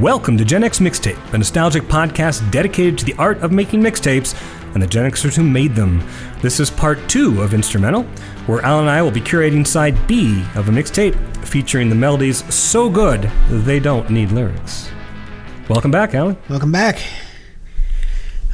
welcome to Gen X Mixtape, a nostalgic podcast dedicated to the art of making mixtapes and the Gen Xers who made them. This is part two of Instrumental, where Alan and I will be curating side B of a mixtape featuring the melodies so good they don't need lyrics. Welcome back, Alan. Welcome back.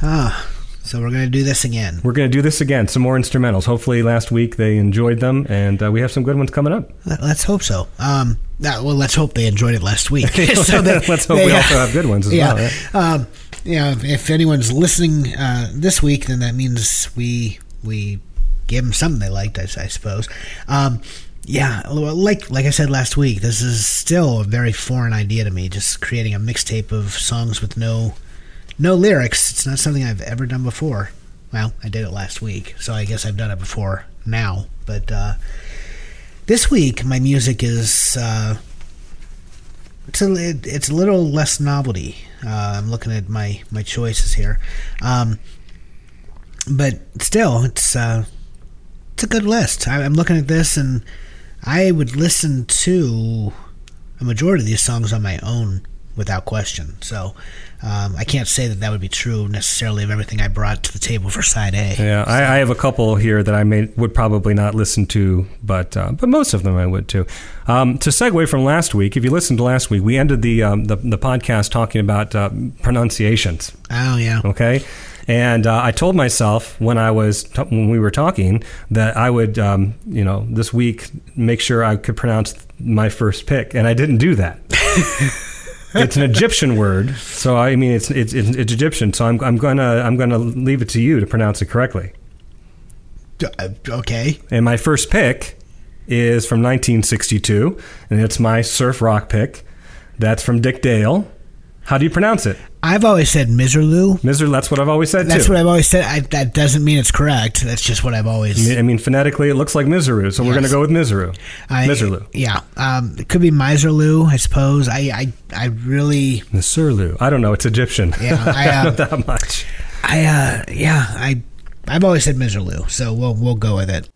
Ah, so we're gonna do this again. We're going to do this again, some more instrumentals. Hopefully, last week they enjoyed them, and uh, we have some good ones coming up. Let- Let's hope so. Um, well, let's hope they enjoyed it last week. so that Let's hope they, we uh, also have good ones as yeah. well. right? Um, yeah. If anyone's listening uh, this week, then that means we we gave them something they liked. I, I suppose. Um, yeah, like like I said last week, this is still a very foreign idea to me. Just creating a mixtape of songs with no no lyrics. It's not something I've ever done before. Well, I did it last week, so I guess I've done it before now. But uh, this week, my music is uh, it's a it, it's a little less novelty. Uh, I'm looking at my my choices here, um, but still, it's uh, it's a good list. I, I'm looking at this, and I would listen to a majority of these songs on my own without question. So um, I can't say that that would be true necessarily of everything I brought to the table for side A. Yeah, I, I have a couple here that I may would probably not listen to, but uh, but most of them I would too. Um, to segue from last week, if you listened to last week, we ended the um, the, the podcast talking about uh, pronunciations. Oh yeah. Okay. And uh, I told myself when I was t- when we were talking that I would, um, you know, this week make sure I could pronounce my first pick, and I didn't do that. it's an Egyptian word, so I mean it's it's, it's, it's Egyptian. So I'm, I'm gonna I'm gonna leave it to you to pronounce it correctly. Uh, okay. And my first pick is from 1962, and it's my surf rock pick. That's from Dick Dale. How do you pronounce it? I've always said Miserloo. Miser, that's what I've always said That's too. what I've always said. I, that doesn't mean it's correct. That's just what I've always. I mean, phonetically, it looks like Miseru, so we're going to go with Miseru. I, Miserloo. Yeah. Um, it could be Miserloo, I suppose. I, I, I really. Miserlu. I don't know. It's Egyptian. Yeah, I, I uh, don't know that much. I, uh, yeah. I, I've always said Miserloo, so we'll we'll go with it.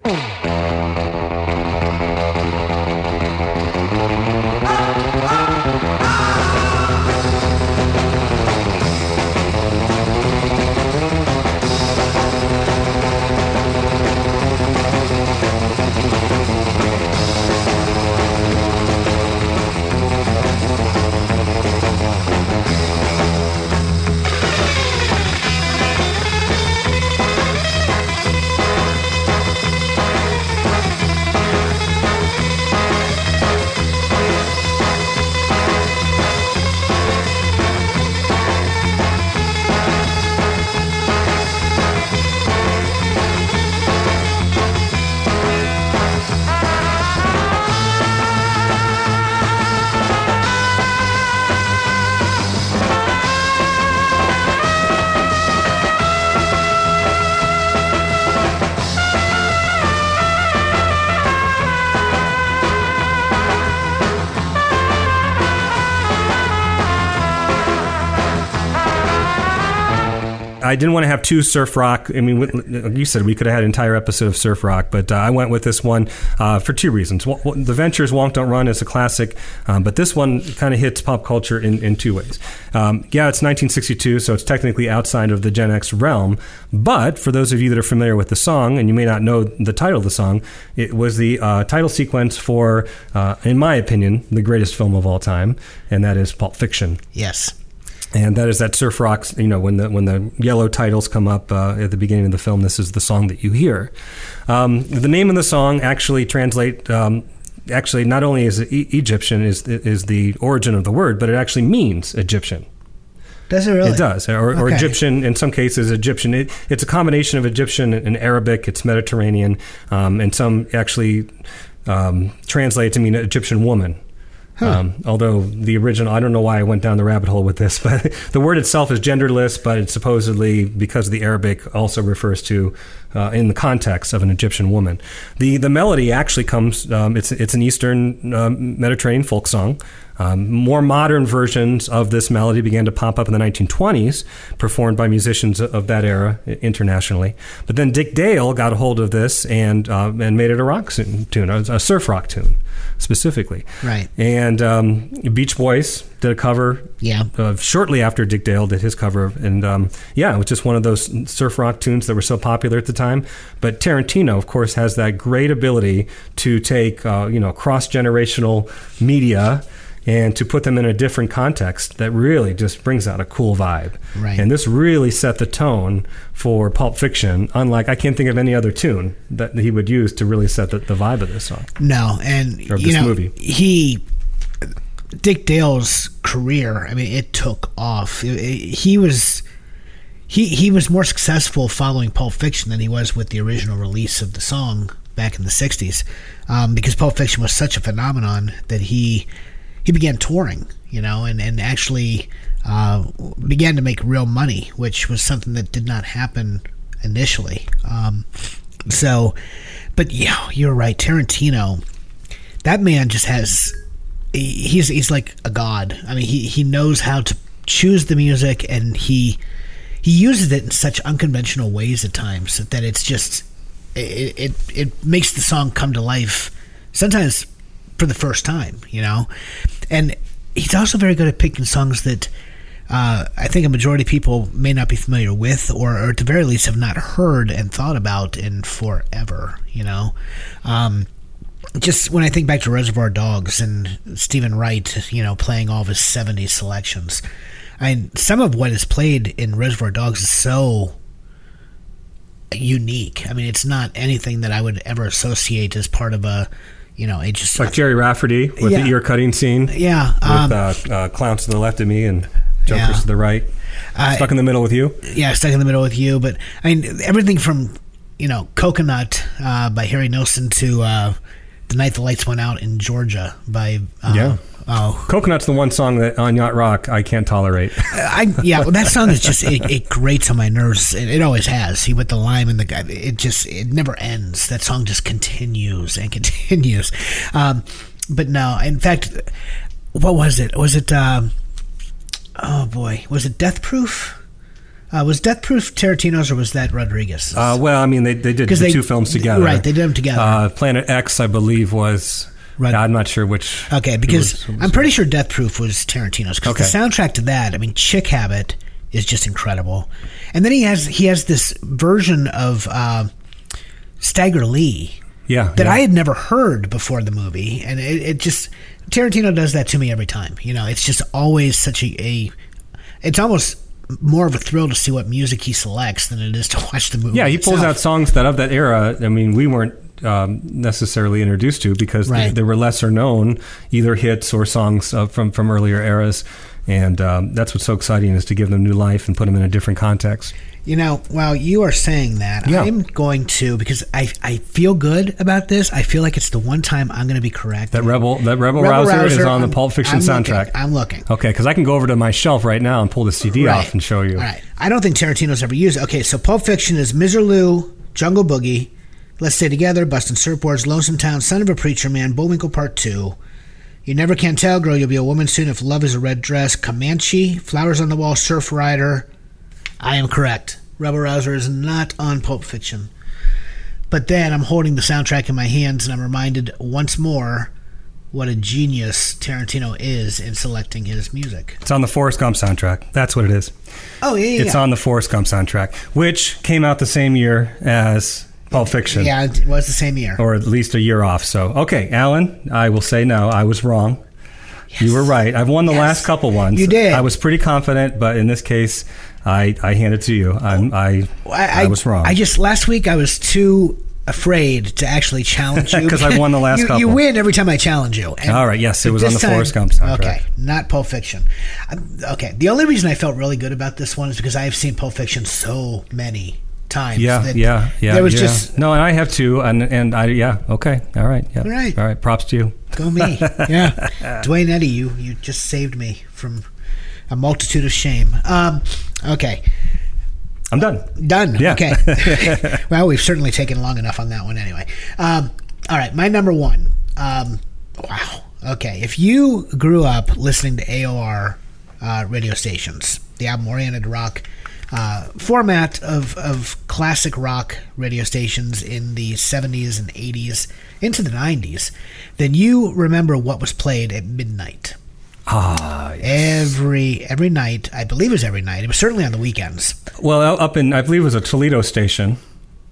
I didn't want to have two surf rock. I mean, you said we could have had an entire episode of surf rock, but uh, I went with this one uh, for two reasons. The Ventures "Walk Don't Run" is a classic, um, but this one kind of hits pop culture in, in two ways. Um, yeah, it's 1962, so it's technically outside of the Gen X realm. But for those of you that are familiar with the song, and you may not know the title of the song, it was the uh, title sequence for, uh, in my opinion, the greatest film of all time, and that is Pulp Fiction Yes. And that is that surf rocks. You know, when the when the yellow titles come up uh, at the beginning of the film, this is the song that you hear. Um, the name of the song actually translate. Um, actually, not only is it e- Egyptian is is the origin of the word, but it actually means Egyptian. Does it really? It does, or, or Egyptian in some cases. Egyptian. It, it's a combination of Egyptian and Arabic. It's Mediterranean, um, and some actually um, translate to mean Egyptian woman. Um, although the original, I don't know why I went down the rabbit hole with this, but the word itself is genderless, but it supposedly, because of the Arabic, also refers to, uh, in the context of an Egyptian woman. The the melody actually comes. Um, it's it's an Eastern um, Mediterranean folk song. Um, more modern versions of this melody began to pop up in the 1920s, performed by musicians of that era internationally. But then Dick Dale got a hold of this and uh, and made it a rock tune, a, surf rock tune specifically. Right. And And um, Beach Boys did a cover Yeah. uh, shortly after Dick Dale did his cover, and um, yeah, it was just one of those surf rock tunes that were so popular at the time. But Tarantino, of course, has that great ability to take uh, you know cross generational media and to put them in a different context that really just brings out a cool vibe. Right. And this really set the tone for Pulp Fiction. Unlike I can't think of any other tune that he would use to really set the, the vibe of this song. No, and Or you this know movie. he Dick Dale's career. I mean, it took off. It- it- he was he he was more successful following Pulp Fiction than he was with the original release of the song back in the '60s, um, because Pulp Fiction was such a phenomenon that he he began touring, you know, and and actually uh, began to make real money, which was something that did not happen initially. Um, so, but yeah, you're right, Tarantino. That man just has he's he's like a god. I mean, he he knows how to choose the music, and he he uses it in such unconventional ways at times that it's just it it, it makes the song come to life. Sometimes for the first time, you know, and he's also very good at picking songs that. Uh, I think a majority of people may not be familiar with, or, or at the very least have not heard and thought about in forever. You know, um, just when I think back to Reservoir Dogs and Steven Wright, you know, playing all of his 70s selections, I mean, some of what is played in Reservoir Dogs is so unique. I mean, it's not anything that I would ever associate as part of a, you know, it just. Like Gerry Rafferty with Yeah. the ear cutting scene. yeah. Um, with uh, uh, clowns to the left of me and jumpers Yeah. to the right. I- Stuck in the middle with you. yeah, stuck in the middle with you. But I mean, everything from you know "Coconut" uh, by Harry Nilsson to uh, "The Night the Lights Went Out in Georgia" by uh, Yeah. Oh, Coconut's the one song that on Yacht Rock I can't tolerate. I yeah, well, that song is just it, it grates on my nerves. It, it always has. He with the lime and the guy. It just it never ends. That song just continues and continues. Um, but no, in fact, what was it? Was it? Um, oh boy, was it Death Proof? Uh, was Death Proof Tarantino's or was that Rodriguez? Uh, well, I mean, they, they did the they- two films together. right, they did them together. Uh, Planet X, I believe, was. Right. I'm not sure which. Okay, because was- I'm pretty sure Death Proof was Tarantino's. Because Okay. the soundtrack to that, I mean, Chick Habit is just incredible. And then he has he has this version of uh, Stagger Lee yeah, that yeah. I had never heard before the movie, and it, it just Tarantino does that to me every time. You know, it's just always such a, a it's almost more of a thrill to see what music he selects than it is to watch the movie. Yeah, he pulls out songs that of that era. I mean, we weren't um, necessarily introduced to because they, Right. they were lesser known, either hits or songs uh, from from earlier eras. And um, that's what's so exciting is to give them new life and put them in a different context. You know, while you are saying that, Yeah. I'm going to because I I feel good about this. I feel like it's the one time I'm going to be correct. That rebel, that rebel, Rebel rouser, is on the I'm- Pulp Fiction I'm looking. soundtrack. I'm looking. Okay, because I can go over to my shelf right now and pull the CD Right. off and show you. All right. I don't think Tarantino's ever used it. Okay, so Pulp Fiction is Miserlou, Jungle Boogie, Let's Stay Together, Bustin' Surfboards, Lonesome Town, Son of a Preacher Man, Bullwinkle Part 2. You Never Can Tell, Girl, You'll Be a Woman Soon If Love is a Red Dress, Comanche, Flowers on the Wall, Surf Rider. I am correct. Rebel Rouser is not on Pulp Fiction. But then I'm holding the soundtrack in my hands and I'm reminded once more what a genius Tarantino is in selecting his music. It's on the Forrest Gump soundtrack. That's what it is. Oh, yeah, yeah. It's on the Forrest Gump soundtrack, which came out the same year as Pulp Fiction, Yeah, it was the same year. or at least a year off. So, okay, Alan, I will say no, I was wrong. You were right. I've won the Yes. last couple ones. You did. I was pretty confident, but in this case, I, I hand it to you. I'm, I, I, was wrong. I just last week I was too afraid to actually challenge you because I won the last you, You win every time I challenge you. And All right, yes, it was on the Forrest Gump soundtrack. Okay, not Pulp Fiction. Um, Okay, the only reason I felt really good about this one is because I have seen Pulp Fiction so many times. yeah, that yeah, yeah. There was yeah. just no, and I have two, and and I yeah, okay, all right, yeah, All right. all right. Props to you. go me. yeah, Duane Eddy, you you just saved me from a multitude of shame. Um, okay. I'm done. Done. Yeah. Okay. well, we've certainly taken long enough on that one anyway. Um, all right, my number one. Um, wow. Okay, if you grew up listening to AOR uh, radio stations, the album Oriented Rock uh, format of, of classic rock radio stations in the 70s and 80s into the 90s, then you remember what was played at midnight. Ah, Every every night, I believe it was every night. It was certainly on the weekends. Well, up in I believe it was a Toledo station.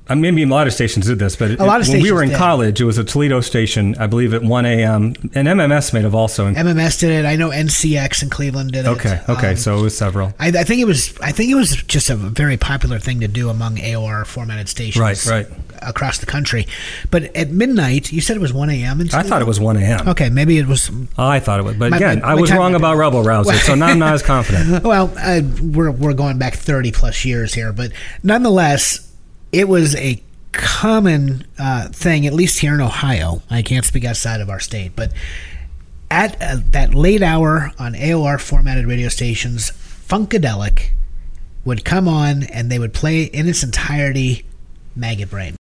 I mean, maybe a lot of stations did this, but A lot of when we were in did. college, it was a Toledo station. I believe at 1 a.m. and MMS may have also. MMS did it. I know NCX in Cleveland did it. okay, okay, Um, so it was several. I, I think it was. I think it was just a very popular thing to do among AOR formatted stations, Right, right. across the country. But at midnight, you said it was one a.m. I thought it was 1 a.m. Okay, maybe it was. I thought it was, but My- again, my- I was wrong about Rebel Rouser, so now I'm not as confident. Well, uh, we're we're going back thirty plus years here, but nonetheless, it was a common uh, thing, at least here in Ohio. I can't speak outside of our state, but at uh, that late hour on AOR formatted radio stations, Funkadelic would come on and they would play in its entirety Maggot Brain.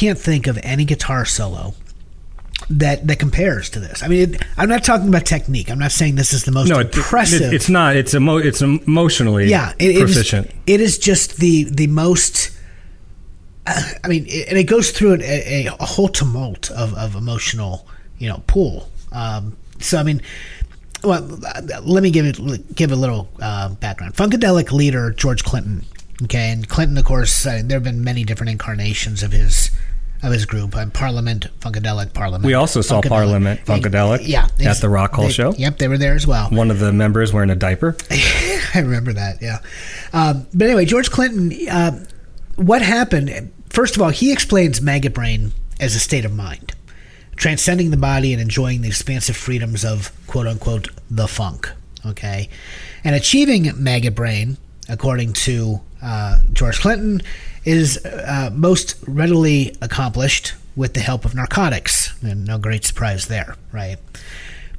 Can't think of any guitar solo that that compares to this. I mean, it, I'm not talking about technique. I'm not saying this is the most No, it, impressive. it- it's not. It's emo- It's emotionally yeah, it, it is- proficient. it is just the the most. uh, I mean, it, and it goes through an, a, a whole tumult of, of emotional, you know, pool. Um, so I mean, well, uh, let me give it give a little uh, background. Funkadelic leader George Clinton. Okay, and Clinton, of course, uh, there have been many different incarnations of his of his group. Uh, Parliament, Funkadelic Parliament. We also saw Funkadelic. Parliament, Funkadelic, yeah, at the Rock Hall they- show. Yep, they were there as well. One of the members wearing a diaper. I remember that. Yeah. Um, but anyway, George Clinton. Uh, what happened? First of all, he explains maggot brain as a state of mind, transcending the body and enjoying the expansive freedoms of quote unquote the funk. Okay, and achieving maggot brain, according to uh, George Clinton, is uh, most readily accomplished with the help of narcotics. And no great surprise there, right?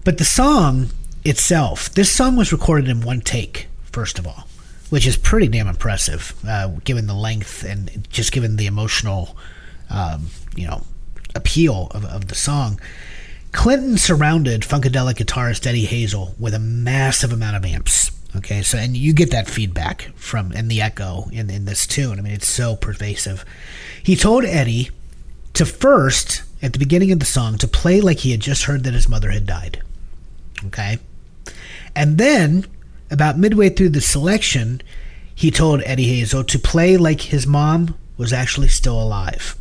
But the song itself, this song was recorded in one take, first of all, which is pretty damn impressive, uh, given the length and just given the emotional, um, you know, appeal of, of the song. Clinton surrounded Funkadelic guitarist Eddie Hazel with a massive amount of amps. Okay, so and you get that feedback from and the echo in, in this tune. I mean, it's so pervasive. He told Eddie to first, at the beginning of the song, to play like he had just heard that his mother had died. Okay? And then, about midway through the selection, he told Eddie Hazel to play like his mom was actually still alive.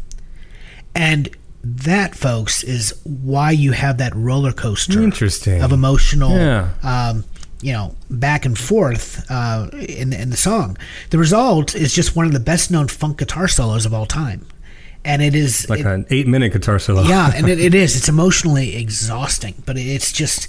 And that, folks, is why you have that roller coaster Interesting. of emotional, Yeah. um, you know, back and forth uh, in, in the song. The result is just one of the best known funk guitar solos of all time. And it is Like it- an eight minute guitar solo. yeah, and it, it is. It's emotionally exhausting, but it's just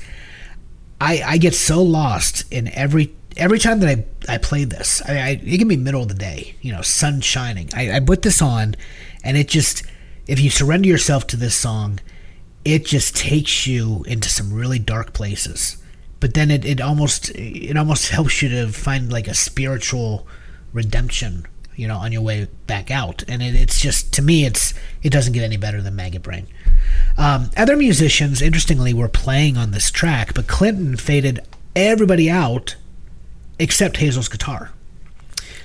I I get so lost in every every time that I I play this. I, I it can be middle of the day, you know, sun shining. I, I put this on, and it just if you surrender yourself to this song, it just takes you into some really dark places. But then it, it almost it almost helps you to find like a spiritual redemption, you know, on your way back out. And it, it's just to me, it's it doesn't get any better than Maggot Brain. Um, other musicians, interestingly, were playing on this track, but Clinton faded everybody out except Hazel's guitar.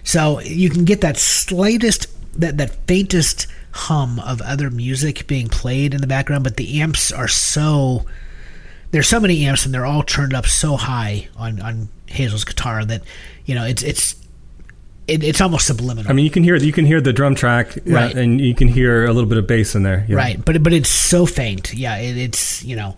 So you can get that slightest, that, that faintest hum of other music being played in the background, but the amps are so. There's so many amps and they're all turned up so high on, on Hazel's guitar that you know it's it's it, it's almost subliminal. I mean, you can hear you can hear the drum track, uh, Right. and you can hear a little bit of bass in there. yeah. Right, but but it's so faint. Yeah, it, it's you know,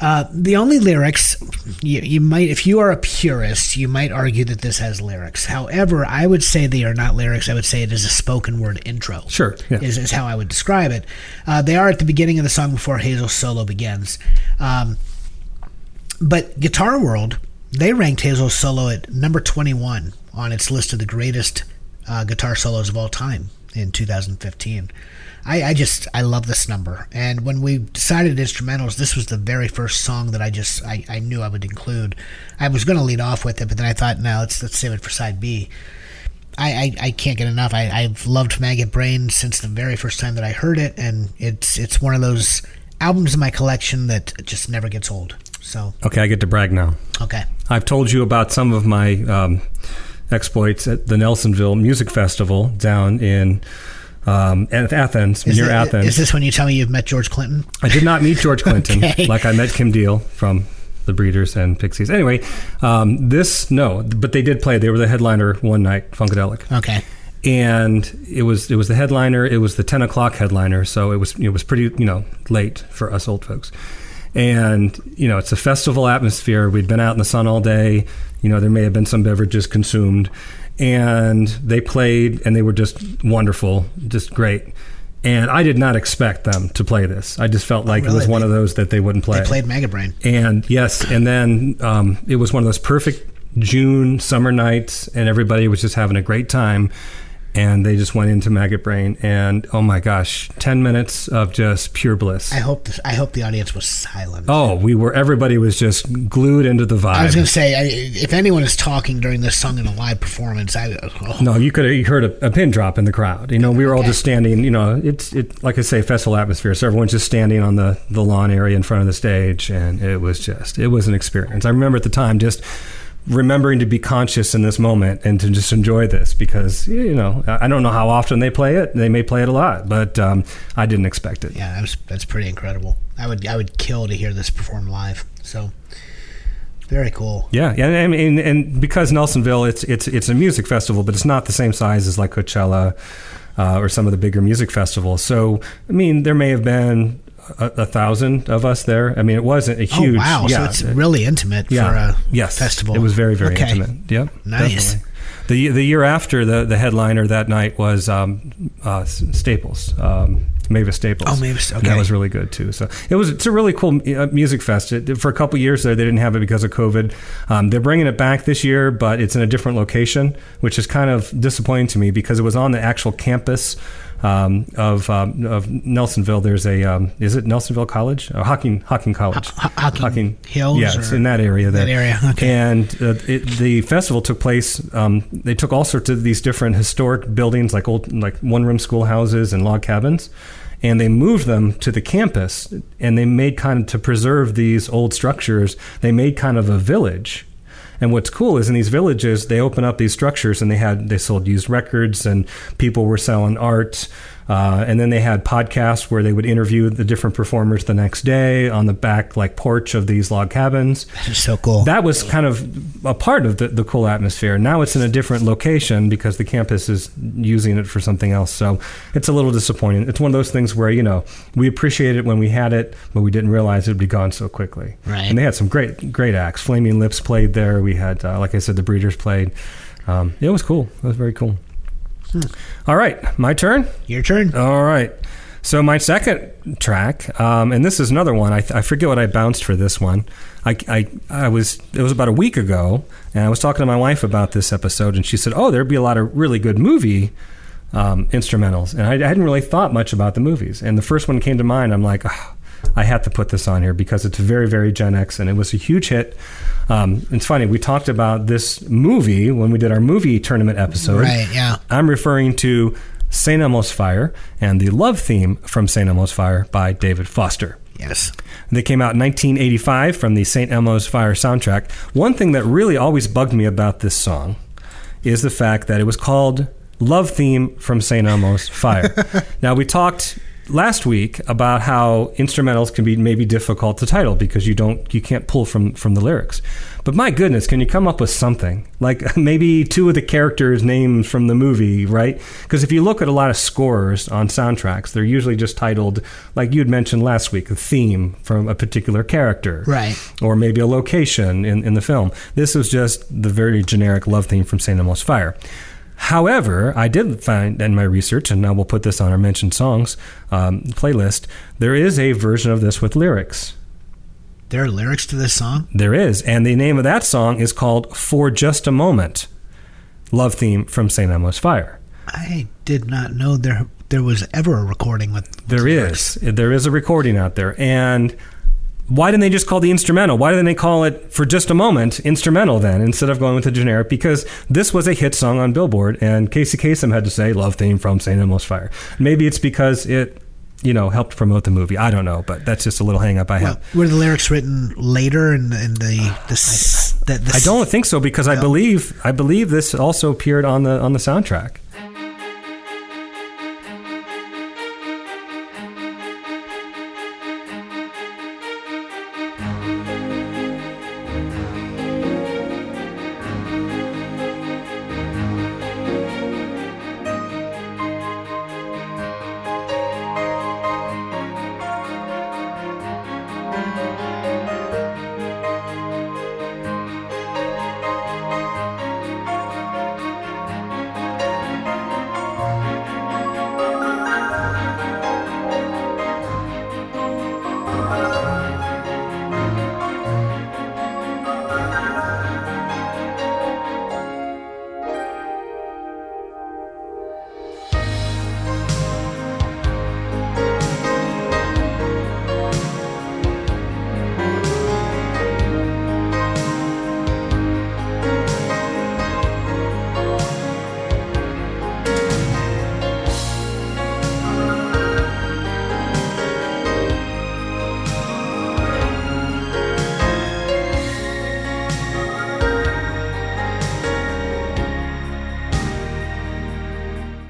uh, the only lyrics you, you might, if you are a purist, you might argue that this has lyrics. However, I would say they are not lyrics. I would say it is a spoken word intro. Sure, yeah. is is how I would describe it. Uh, they are at the beginning of the song before Hazel's solo begins. Um, but Guitar World, they ranked Hazel's solo at number 21 on its list of the greatest uh, guitar solos of all time in 2015. I, I just I love this number, and when we decided instrumentals, this was the very first song that I just I, I knew I would include. I was going to lead off with it, but then I thought, no, let's let's save it for side B. I, I, I can't get enough. I, I've loved Maggot Brain since the very first time that I heard it, and it's it's one of those albums in my collection that just never gets old. So Okay, I get to brag now. okay, I've told you about some of my um, exploits at the Nelsonville Music Festival down in um, at Athens, is, near it- Athens. is this when you tell me you've met George Clinton? I did not meet George Clinton Okay. like I met Kim Deal from the Breeders and Pixies. Anyway, um, this no, but they did play. They were the headliner one night, Funkadelic, Okay, and it was it was the headliner. It was the ten o'clock headliner, so it was it was pretty you know late for us old folks. And you know it's a festival atmosphere. We'd been out in the sun all day. You know there may have been some beverages consumed, and they played and they were just wonderful, just great. And I did not expect them to play this. I just felt like it was really? one of those that they wouldn't play. they played Maggot Brain. And yes, and then um, it was one of those perfect June summer nights, and everybody was just having a great time. And they just went into Maggot Brain, and oh my gosh, ten minutes of just pure bliss. I hope this, I hope the audience was silent. oh, we were. Everybody was just glued into the vibe I was going to say, I, if anyone is talking during this song in a live performance, I oh, No, you could have heard a, a pin drop in the crowd. You know, we were all just standing. You know, it's it like I say, festival atmosphere. So everyone's just standing on the the lawn area in front of the stage, and it was just it was an experience. I remember at the time just remembering to be conscious in this moment and to just enjoy this because you know I don't know how often they play it. They may play it a lot, but um, I didn't expect it. yeah, that was, that's pretty incredible. I would I would kill to hear this performed live. So very cool. Yeah, yeah, I mean, and because Nelsonville, it's it's it's a music festival, but it's not the same size as like Coachella uh, or some of the bigger music festivals. So, I mean, there may have been a, a thousand of us there. I mean, it wasn't a huge. oh wow, Yeah, so it's really intimate yeah, for a yes, festival. It was very very Okay. intimate. Yep, Nice. definitely. The the year after the the headliner that night was um, uh, Staples. Um, Mavis Staples. Oh, Mavis, And okay. that was really good too. So it was. It's a really cool uh, music fest. It, for a couple years there, they didn't have it because of COVID. Um, they're bringing it back this year, but it's in a different location, which is kind of disappointing to me because it was on the actual campus um, of um, of Nelsonville. There's a um, is it Nelsonville College? Uh, Hocking Hocking College. Ho- Hocking Hills Yeah, it's in that area. There. That area, okay. And uh, it, the festival took place. Um, they took all sorts of these different historic buildings, like old, like one room schoolhouses and log cabins, and they moved them to the campus. And they made kind of to preserve these old structures. They made kind of a village. And what's cool is in these villages, they open up these structures and they had they sold used records and people were selling art. Uh, and then they had podcasts where they would interview the different performers the next day on the back like porch of these log cabins That is so cool. that was kind of a part of the, the cool atmosphere. Now it's in a different location because the campus is using it for something else. So it's a little disappointing. It's one of those things where, you know, we appreciated it when we had it, but we didn't realize it would be gone so quickly. Right. And they had some great, great acts. Flaming Lips played there. We had, uh, like I said, the Breeders played. Um, it was cool. It was very cool. All right, my turn. Your turn. All right. So my second track, um, and this is another one. I, I forget what I bounced for this one. I, I, I was it was about a week ago, and I was talking to my wife about this episode, and she said, "Oh, there'd be a lot of really good movie um, instrumentals," and I, I hadn't really thought much about the movies. And the first one came to mind. I'm like, "Ah, I had to put this on here because it's very, very Gen X and it was a huge hit. Um, it's funny, we talked about this movie when we did our movie tournament episode. Right, yeah. I'm referring to St. Elmo's Fire and the love theme from St. Elmo's Fire by David Foster. Yes. They came out in 1985 from the St. Elmo's Fire soundtrack. One thing that really always bugged me about this song is the fact that it was called Love Theme from St. Elmo's Fire. now, we talked last week about how instrumentals can be maybe difficult to title because you don't you can't pull from from the lyrics. But my goodness, can you come up with something like maybe two of the characters' names from the movie, right? Because if you look at a lot of scores on soundtracks, they're usually just titled, like you had mentioned last week, a theme from a particular character, Right. Or maybe a location in, in the film. This was just the very generic love theme from St. Elmo's Fire. However, I did find in my research, and now we'll put this on our mentioned songs um, playlist, there is a version of this with lyrics. There are lyrics to this song. There is. And the name of that song is called For Just a Moment, love theme from St. Elmo's Fire. I did not know there there was ever a recording with. with There lyrics. is. There is a recording out there. And why didn't they just call the instrumental? Why didn't they call it for just a moment instrumental then instead of going with the generic? Because this was a hit song on Billboard, and Casey Kasem had to say love theme from St. Elmo's Fire. Maybe it's because it, you know, helped promote the movie. I don't know, but that's just a little hang up I have. Well, were the lyrics written later in the in the uh, the, s- the, the I don't think so because I believe I believe this also appeared on the on the soundtrack.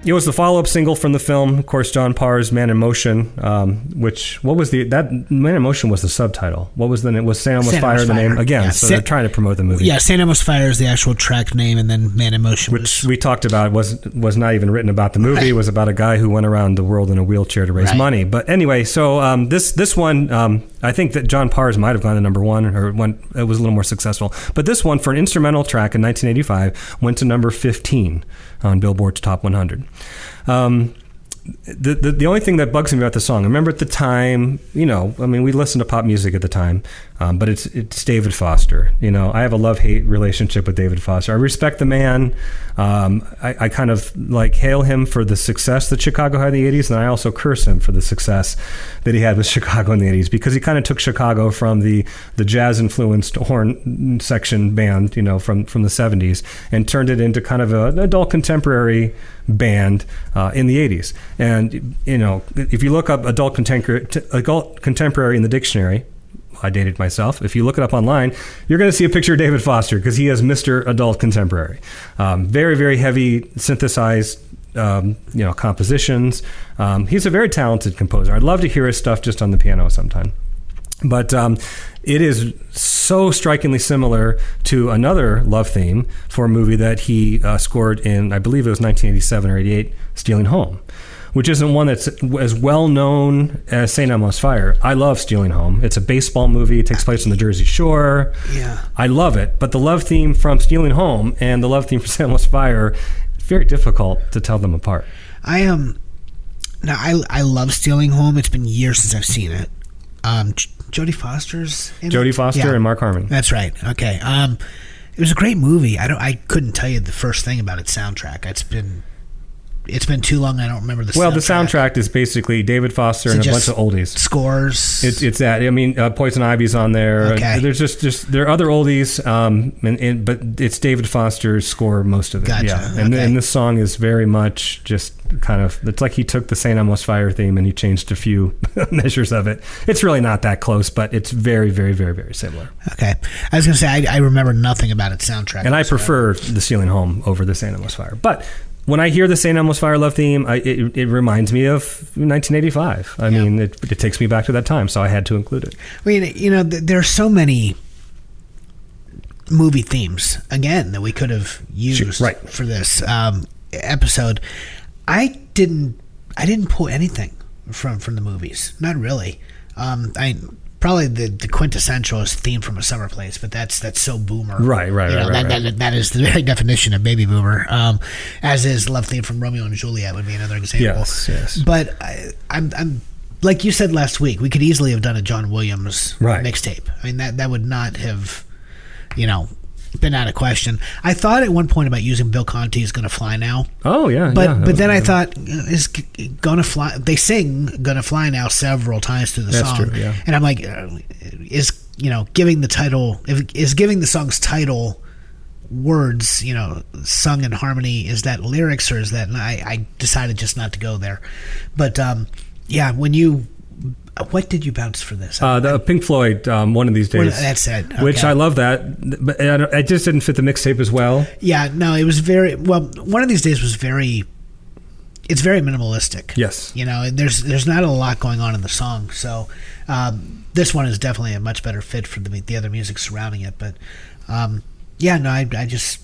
It was the follow-up single from the film, of course, John Parr's "Man in Motion," um, which what was the that "Man in Motion" was the subtitle. What was the name? Was Sam was St. Fire the name again? Yeah, so they're trying to promote the movie. Yeah, St. Elmo's Fire is the actual track name, and then Man in Motion which was we talked about was was not even written about the movie. Right. It was about a guy who went around the world in a wheelchair to raise Right. money. But anyway, so um, this this one, um, I think that John Parr's might have gone to number one, or went, it was a little more successful. But this one, for an instrumental track in 1985, went to number 15 on Billboard's Top 100. Um, the, the the only thing that bugs me about the song, I remember at the time, you know, I mean, we listened to pop music at the time, um, but it's it's David Foster. You know, I have a love hate relationship with David Foster. I respect the man. Um, I, I kind of like hail him for the success that Chicago had in the '80s, and I also curse him for the success that he had with Chicago in the '80s because he kind of took Chicago from the the jazz influenced horn section band, you know, from from the '70s, and turned it into kind of a, an adult contemporary band uh, in the 80s. And, you know, if you look up adult contemporary, adult contemporary in the dictionary, I dated myself. If you look it up online, you're going to see a picture of David Foster because he is Mr. Adult Contemporary. Um, very, very heavy synthesized. Um, you know compositions. Um, he's a very talented composer. I'd love to hear his stuff just on the piano sometime. But um, it is so strikingly similar to another love theme for a movie that he uh, scored in, I believe it was 1987 or 88, Stealing Home, which isn't one that's as well known as St. Elmo's Fire. I love Stealing Home. It's a baseball movie. It takes place on the Jersey Shore. Yeah. I love it. But the love theme from Stealing Home and the love theme from St. Elmo's Fire, very difficult to tell them apart. I am. Um, now I I love Stealing Home. It's been years since I've seen it. Um, Jodie Foster's in? Jodie Foster Yeah. and Mark Harmon. That's right. Okay. Um, it was a great movie. I don't. I couldn't tell you the first thing about its soundtrack. It's been it's been too long. I don't remember the. Well, the soundtrack. soundtrack is basically David Foster and a bunch of oldies. scores. It's it's that. I mean, uh, Poison Ivy's on there. Okay. There's just just there are other oldies, um, and, and but it's David Foster's score most of it. Gotcha. Yeah, and, Okay. and this song is very much just kind of. It's like he took the Saint Elmo's Fire theme and he changed a few measures of it. It's really not that close, but it's very very very very similar. okay. I was gonna say I, I remember nothing about its soundtrack. And I prefer the Stealing Home over the Saint Elmo's Fire, but. When I hear the St. Elmo's Fire Love theme, I, it, it reminds me of 1985. I Yeah. mean, it, it takes me back to that time, so I had to include it. I mean, you know, th- there are so many movie themes again that we could have used right. for this um, episode. I didn't. I didn't pull anything from from the movies. Not really. Um, I probably the, the quintessential is theme from a summer place, but that's that's so boomer. Right, right, You right, know, right, that, right. That, that is the very definition of baby boomer. Um, as is love theme from Romeo and Juliet would be another example. Yes, yes. But I, I'm, I'm like you said last week, we could easily have done a John Williams Right. mixtape. I mean that that would not have, you know, been out of question. I thought at one point about using Bill Conti's "Gonna Fly Now," Oh yeah, but yeah, but then I thought is "Gonna Fly." They sing "Gonna Fly Now" several times through the That's song, true, yeah. and I'm like, uh, is you know giving the title if, is giving the song's title words you know sung in harmony is that lyrics or is that I, I decided just not to go there but um yeah when you what did you bounce for this Uh, the Pink Floyd, um, one of these Well, days. that's it. Which I love that, but it just didn't fit the mixtape as well. yeah no it was very well one of these days was very it's very minimalistic Yes. you know there's there's not a lot going on in the song so um, this one is definitely a much better fit for the the other music surrounding it but um, yeah no I, I just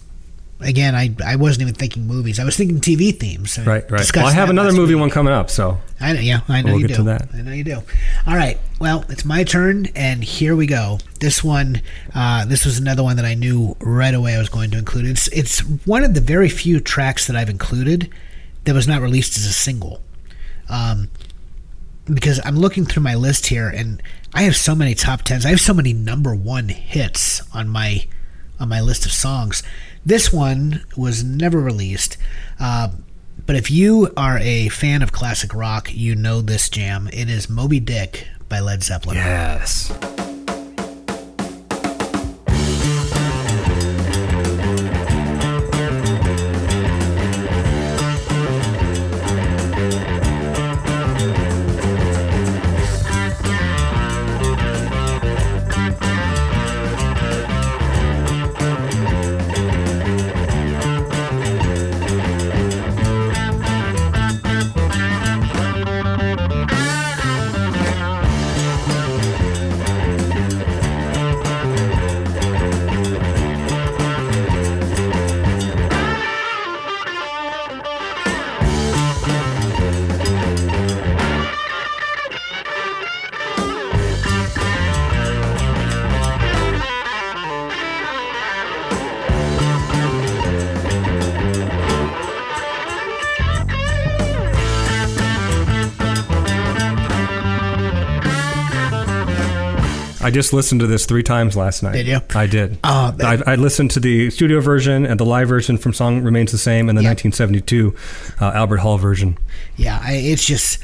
again I, I wasn't even thinking movies I was thinking TV themes I Right, right. Well, I have another movie week. one coming up, so I know, yeah, I know We'll you get do. to that. I know you do. All right. Well, it's my turn, and here we go. This one, uh, this was another one that I knew right away I was going to include. It's it's one of the very few tracks that I've included that was not released as a single. Um, because I'm looking through my list here, and I have so many top tens. I have so many number one hits on my on my list of songs. This one was never released. Uh, but if you are a fan of classic rock, you know this jam. It is Moby Dick by Led Zeppelin. yes. Just listened to this three times last night. Did you? I did. Oh, that- I, I listened to the studio version and the live version from Song Remains the Same and the Yeah. 1972 uh, Albert Hall version. Yeah, I, it's just,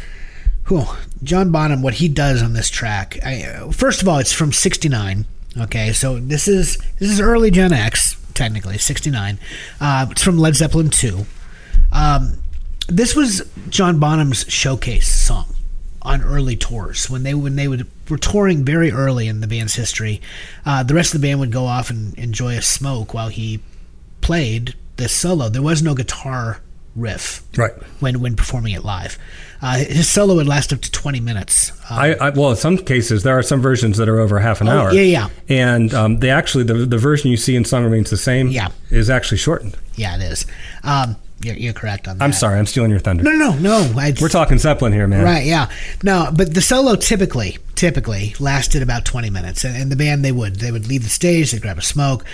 whew, John Bonham. What he does on this track. I, uh, first of all, it's from '69. Okay, so this is this is early Gen X, technically '69. Uh, it's from Led Zeppelin two. Um, this was John Bonham's showcase song on early tours when they when they would were touring very early in the band's history. Uh, the rest of the band would go off and enjoy a smoke while he played this solo. There was no guitar riff Right. when when performing it live. Uh, his solo would last up to 20 minutes. Uh, I, I well, in some cases there are some versions that are over half an Oh, hour. yeah, yeah. And um, they actually the the version you see in Song Remains the Same. Yeah. is actually shortened. yeah, it is. Um, you're, you're correct on that. I'm sorry, I'm stealing your thunder. No, no, no. I, We're talking Zeppelin here, man. Right, yeah. No, but the solo typically, typically lasted about 20 minutes. And, and the band, they would. They would leave the stage, they'd grab a smoke.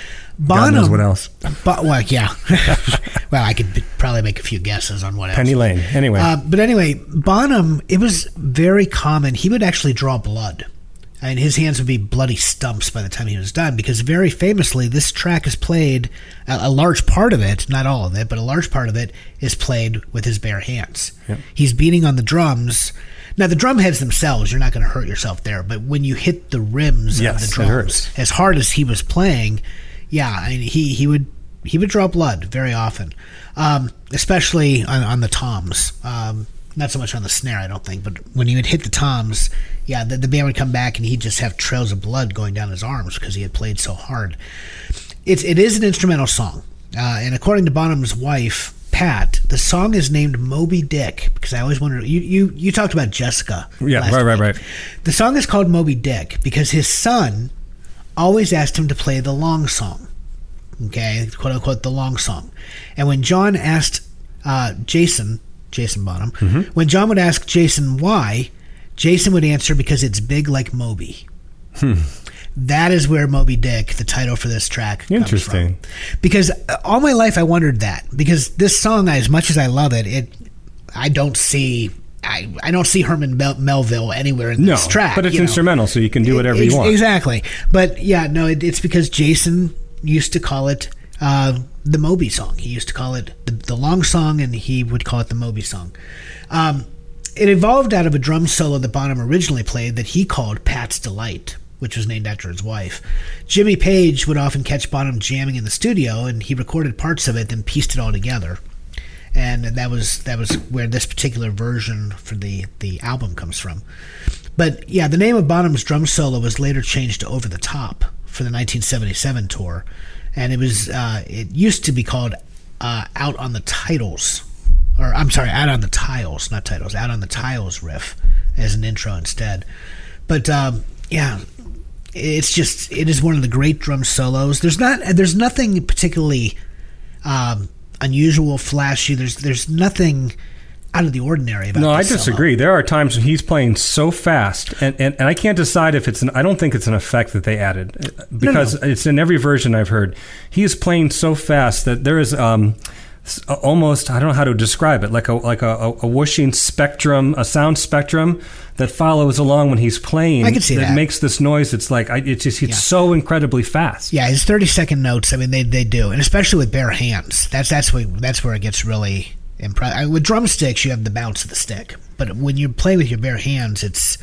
God Bonham, knows what else. But, well, yeah. well, I could probably make a few guesses on what else. Penny Lane. Anyway, Uh, but anyway, Bonham, it was very common. He would actually draw blood Mean, his hands would be bloody stumps by the time he was done because very famously, this track is played, a, a large part of it, not all of it, but a large part of it is played with his bare hands. Yep. He's beating on the drums. Now, the drum heads themselves, you're not going to hurt yourself there, but when you hit the rims Yes, of the drums, as hard as he was playing, yeah, I mean, he, he would he would draw blood very often, um, especially on, on the toms. Um, not so much on the snare, I don't think, but when he would hit the toms, yeah, the, the band would come back and he'd just have trails of blood going down his arms because he had played so hard. It's it is an instrumental song, uh, and according to Bonham's wife Pat, the song is named Moby Dick because I always wondered. You you you talked about Jessica. Yeah, right, right, week. right. The song is called Moby Dick because his son always asked him to play the long song. Okay, quote unquote, the long song. And when John asked uh, Jason, Jason Bonham, Mm-hmm. when John would ask Jason why, Jason would answer because it's big like Moby. Hmm. That is where Moby Dick, the title for this track, comes Interesting. Because uh, all my life I wondered that because this song, as much as I love it, it I don't see. I, I don't see Herman Mel- Melville anywhere in No, this track. but it's you know. instrumental, so you can do whatever Ex- you want. Exactly. But yeah, no, it, it's because Jason used to call it uh, the Moby song. He used to call it the, the long song, and he would call it the Moby song. Um, it evolved out of a drum solo that Bonham originally played that he called Pat's Delight, which was named after his wife. Jimmy Page would often catch Bonham jamming in the studio, and he recorded parts of it, then pieced it all together. And that was that was where this particular version for the the album comes from. But yeah, the name of Bonham's drum solo was later changed to Over the Top for the 1977 tour, and it was uh, it used to be called uh, Out on the Titles, or I'm sorry, Out on the Tiles, not titles, Out on the Tiles riff as an intro instead. But um, yeah, it's just it is one of the great drum solos. There's not there's nothing particularly um, unusual, flashy. There's there's nothing out of the ordinary about. No, I this solo. disagree. There are times when he's playing so fast, and, and, and I can't decide if it's an. I don't think it's an effect that they added uh, because it's in every version I've heard. He is playing so fast that there is um, almost I don't know how to describe it like a like a, a, whooshing spectrum, a sound spectrum that follows along when he's playing. I can see that. makes this noise. It's like I, it's just it's Yeah. so incredibly fast. Yeah, his thirty second notes. I mean, they they do, and especially with bare hands. That's that's where that's where it gets really With drumsticks, you have the bounce of the stick, but when you play with your bare hands, it's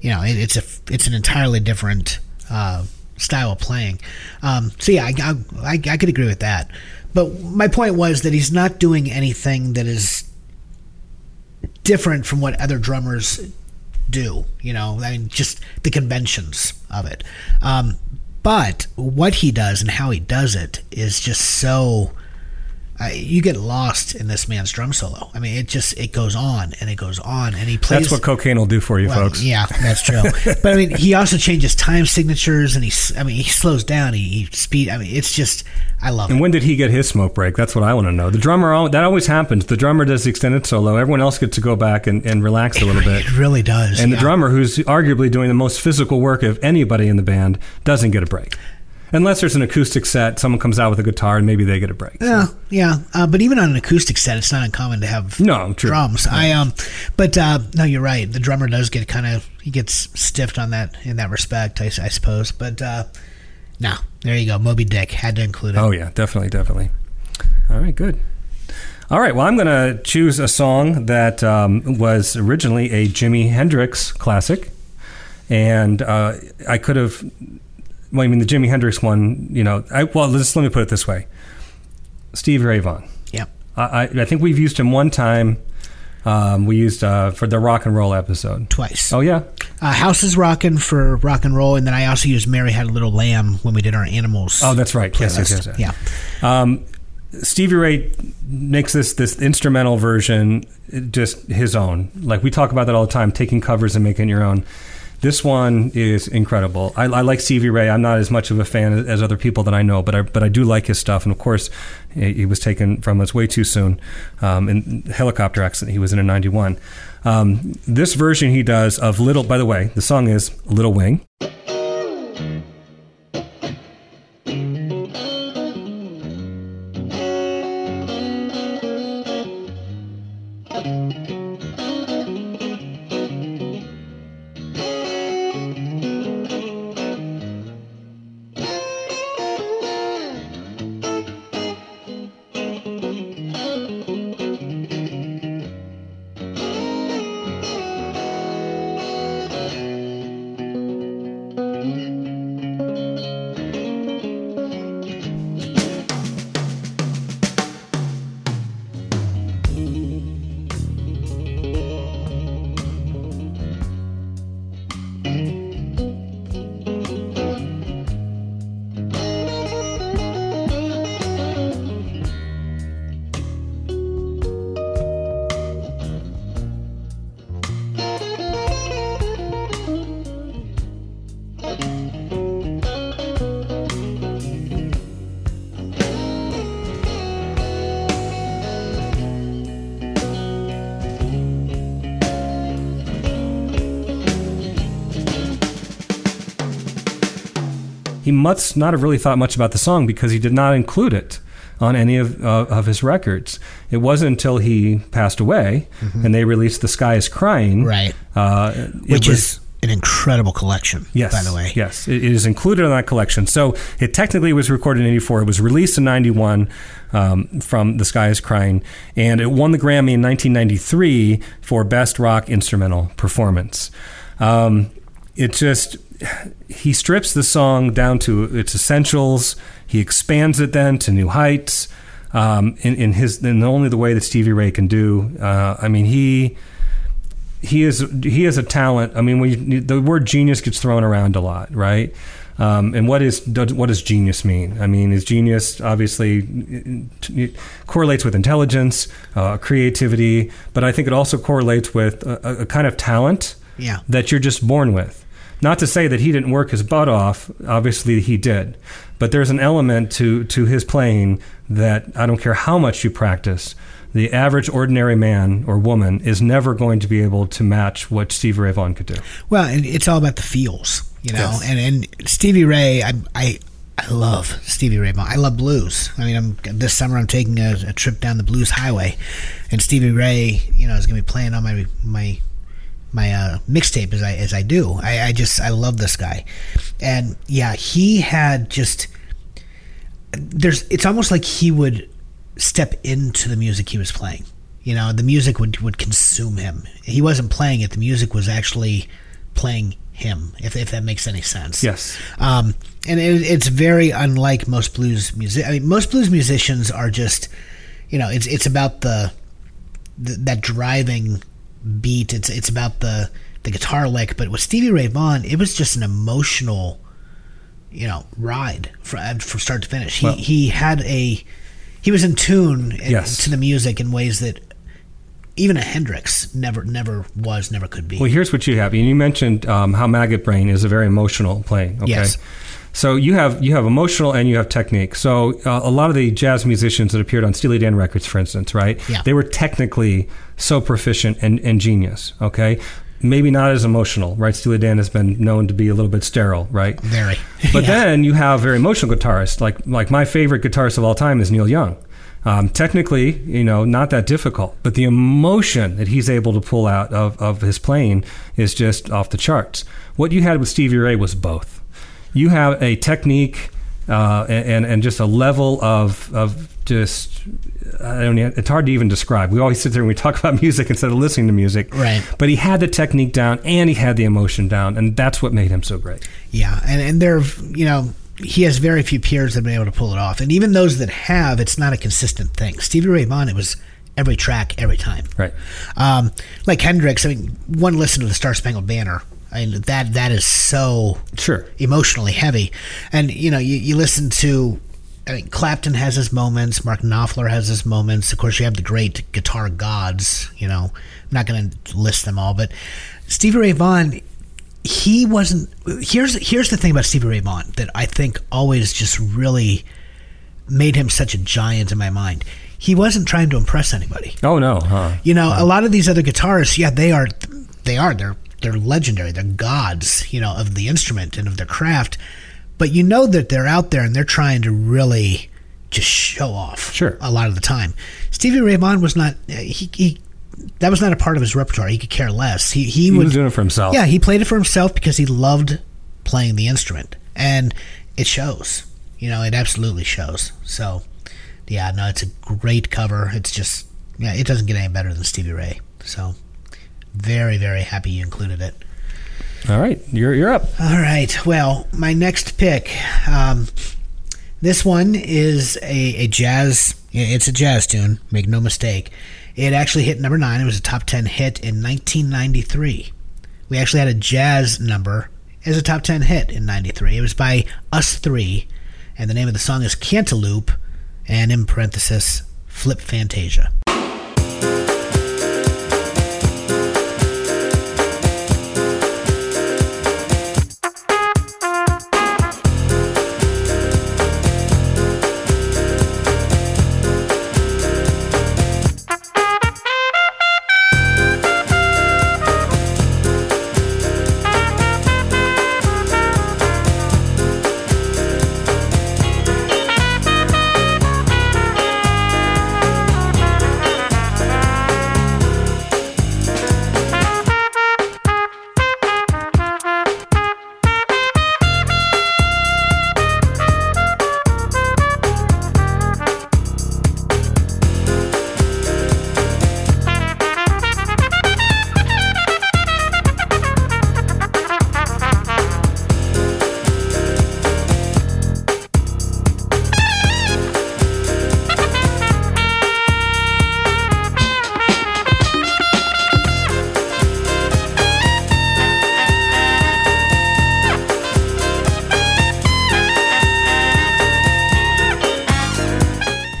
you know it, it's a it's an entirely different uh, style of playing. Um, so yeah, I, I I I could agree with that. But my point was that he's not doing anything that is different from what other drummers do. You know, I mean, just the conventions of it. Um, but what he does and how he does it is just so. Uh, you get lost in this man's drum solo. I mean, it just it goes on and it goes on, and he plays. That's what cocaine will do for you, Well, folks. Yeah, that's true. but I mean, he also changes time signatures, and he. I mean, he slows down. He, he speed. I mean, it's just. I love And it. when did he get his smoke break? That's what I want to know. The drummer, that always happens. The drummer does the extended solo. Everyone else gets to go back and, and relax a little bit. It really does. And the drummer, who's arguably doing the most physical work of anybody in the band, doesn't get a break. Unless there's an acoustic set, someone comes out with a guitar and maybe they get a break. Yeah, yeah. Uh, but even on an acoustic set, it's not uncommon to have No, true. drums. I um, but uh, no, you're right. The drummer does get kind of he gets stiffed on that in that respect, I, I suppose. But uh, no, there you go. Moby Dick had to include it. Oh, yeah, definitely, definitely. All right, good. All right, well, I'm going to choose a song that um, was originally a Jimi Hendrix classic. And uh, I could have, well, I mean, the Jimi Hendrix one, you know, I, well, let's, let me put it this way Steve Ray Vaughan. Yeah. I, I, I think we've used him one time. Um, we used uh, for the rock and roll episode. Twice. Oh, yeah? Uh, House is rocking for rock and roll, and then I also used Mary Had a Little Lamb when we did our animals. Oh, that's right. Yes, yes, yes, yes. Yeah. Um, Stevie Ray makes this this instrumental version just his own. Like we talk about that all the time, taking covers and making your own. This one is incredible. I, I like Stevie Ray. I'm not as much of a fan as, other people that I know, but I but I do like his stuff. And of course, he, he was taken from us way too soon. Um, in helicopter accident, he was in a '91. Um, this version he does of Little. By the way, the song is Little Wing. Must not have really thought much about the song because he did not include it on any of uh, of his records. It wasn't until he passed away and they released "The Sky Is Crying," Mm-hmm. Right. Uh, Which was- is an incredible collection, Yes. by the way. Yes. It it is included in that collection. So it technically was recorded in 84. It was released in 91 um, from The Sky is Crying. And it won the Grammy in 1993 for Best Rock Instrumental Performance. Um, it just, he strips the song down to its essentials. He expands it then to new heights. Um, in, in his, in only the way that Stevie Ray can do. Uh, I mean, he, he is he is a talent. I mean, you, the word genius gets thrown around a lot, right? Um, and what is what does genius mean? I mean, is genius obviously correlates with intelligence, uh, creativity, but I think it also correlates with a, a kind of talent Yeah. that you're just born with. Not to say that he didn't work his butt off. Obviously, he did, but there's an element to to his playing that I don't care how much you practice. The average ordinary man or woman is never going to be able to match what Stevie Ray Vaughan could do. Well, and it's all about the feels, you know. Yes. And and Stevie Ray, I, I I love Stevie Ray Vaughan. I love blues. I mean, I'm this summer I'm taking a, a trip down the blues highway, and Stevie Ray, you know, is going to be playing on my my my uh, mixtape as I as I do. I, I just I love this guy, and yeah, he had just there's it's almost like he would step into the music he was playing. You know, the music would would consume him. He wasn't playing it; the music was actually playing him. If if that makes any sense. Yes. Um, and it, it's very unlike most blues music. I mean, most blues musicians are just, you know, it's it's about the, the that driving beat. It's it's about the the guitar lick. But with Stevie Ray Vaughan, it was just an emotional, you know, ride from from start to finish. He Well- he had a he was in tune Yes. to the music in ways that even a Hendrix never never was, never could be. Well, here's what you have. And you mentioned um, how Maggot Brain is a very emotional playing. Okay. Yes. So you have you have emotional and you have technique. So uh, a lot of the jazz musicians that appeared on Steely Dan records, for instance, right? Yeah. They were technically so proficient and, and genius. Okay. Maybe not as emotional, right? Steely Dan has been known to be a little bit sterile, right? Very. But Yeah. then you have very emotional guitarists, like like my favorite guitarist of all time is Neil Young. Um, technically, you know, not that difficult, but the emotion that he's able to pull out of, of his playing is just off the charts. What you had with Stevie Ray was both. You have a technique uh, and and just a level of of just I don't know, it's hard to even describe. We always sit there and we talk about music instead of listening to music. Right. But he had the technique down and he had the emotion down, and that's what made him so great. Yeah, and and there, you know, he has very few peers that have been able to pull it off, and even those that have, it's not a consistent thing. Stevie Ray Vaughan, it was every track, every time. Right. Um, like Hendrix, I mean, one listen to the Star Spangled Banner. I mean, that that is so Sure. emotionally heavy, and you know, you, you listen to. I mean, Clapton has his moments. Mark Knopfler has his moments. Of course, you have the great guitar gods. You know, I'm not going to list them all, but Stevie Ray Vaughan, he wasn't. Here's here's the thing about Stevie Ray Vaughan that I think always just really made him such a giant in my mind. He wasn't trying to impress anybody. Oh no, huh? You know, a lot of these other guitarists, yeah, they are, they are, they're they're legendary. They're gods, you know, of the instrument and of their craft. But you know that they're out there and they're trying to really just show off. Sure. A lot of the time, Stevie Ray Vaughan was not. Uh, he, he that was not a part of his repertoire. He could care less. He he, He would was doing it for himself. yeah, he played it for himself because he loved playing the instrument, and it shows. You know, it absolutely shows. So, yeah, no, it's a great cover. It's just, yeah, it doesn't get any better than Stevie Ray. So, very, very happy you included it. All right, you're you're up. All right. Well, my next pick. Um, this one is a, a jazz. It's a jazz tune. Make no mistake. It actually hit number nine. It was a top ten hit in 1993. We actually had a jazz number as a top ten hit in '93. It was by Us Three, and the name of the song is Cantaloop, and in parenthesis, Flip Fantasia.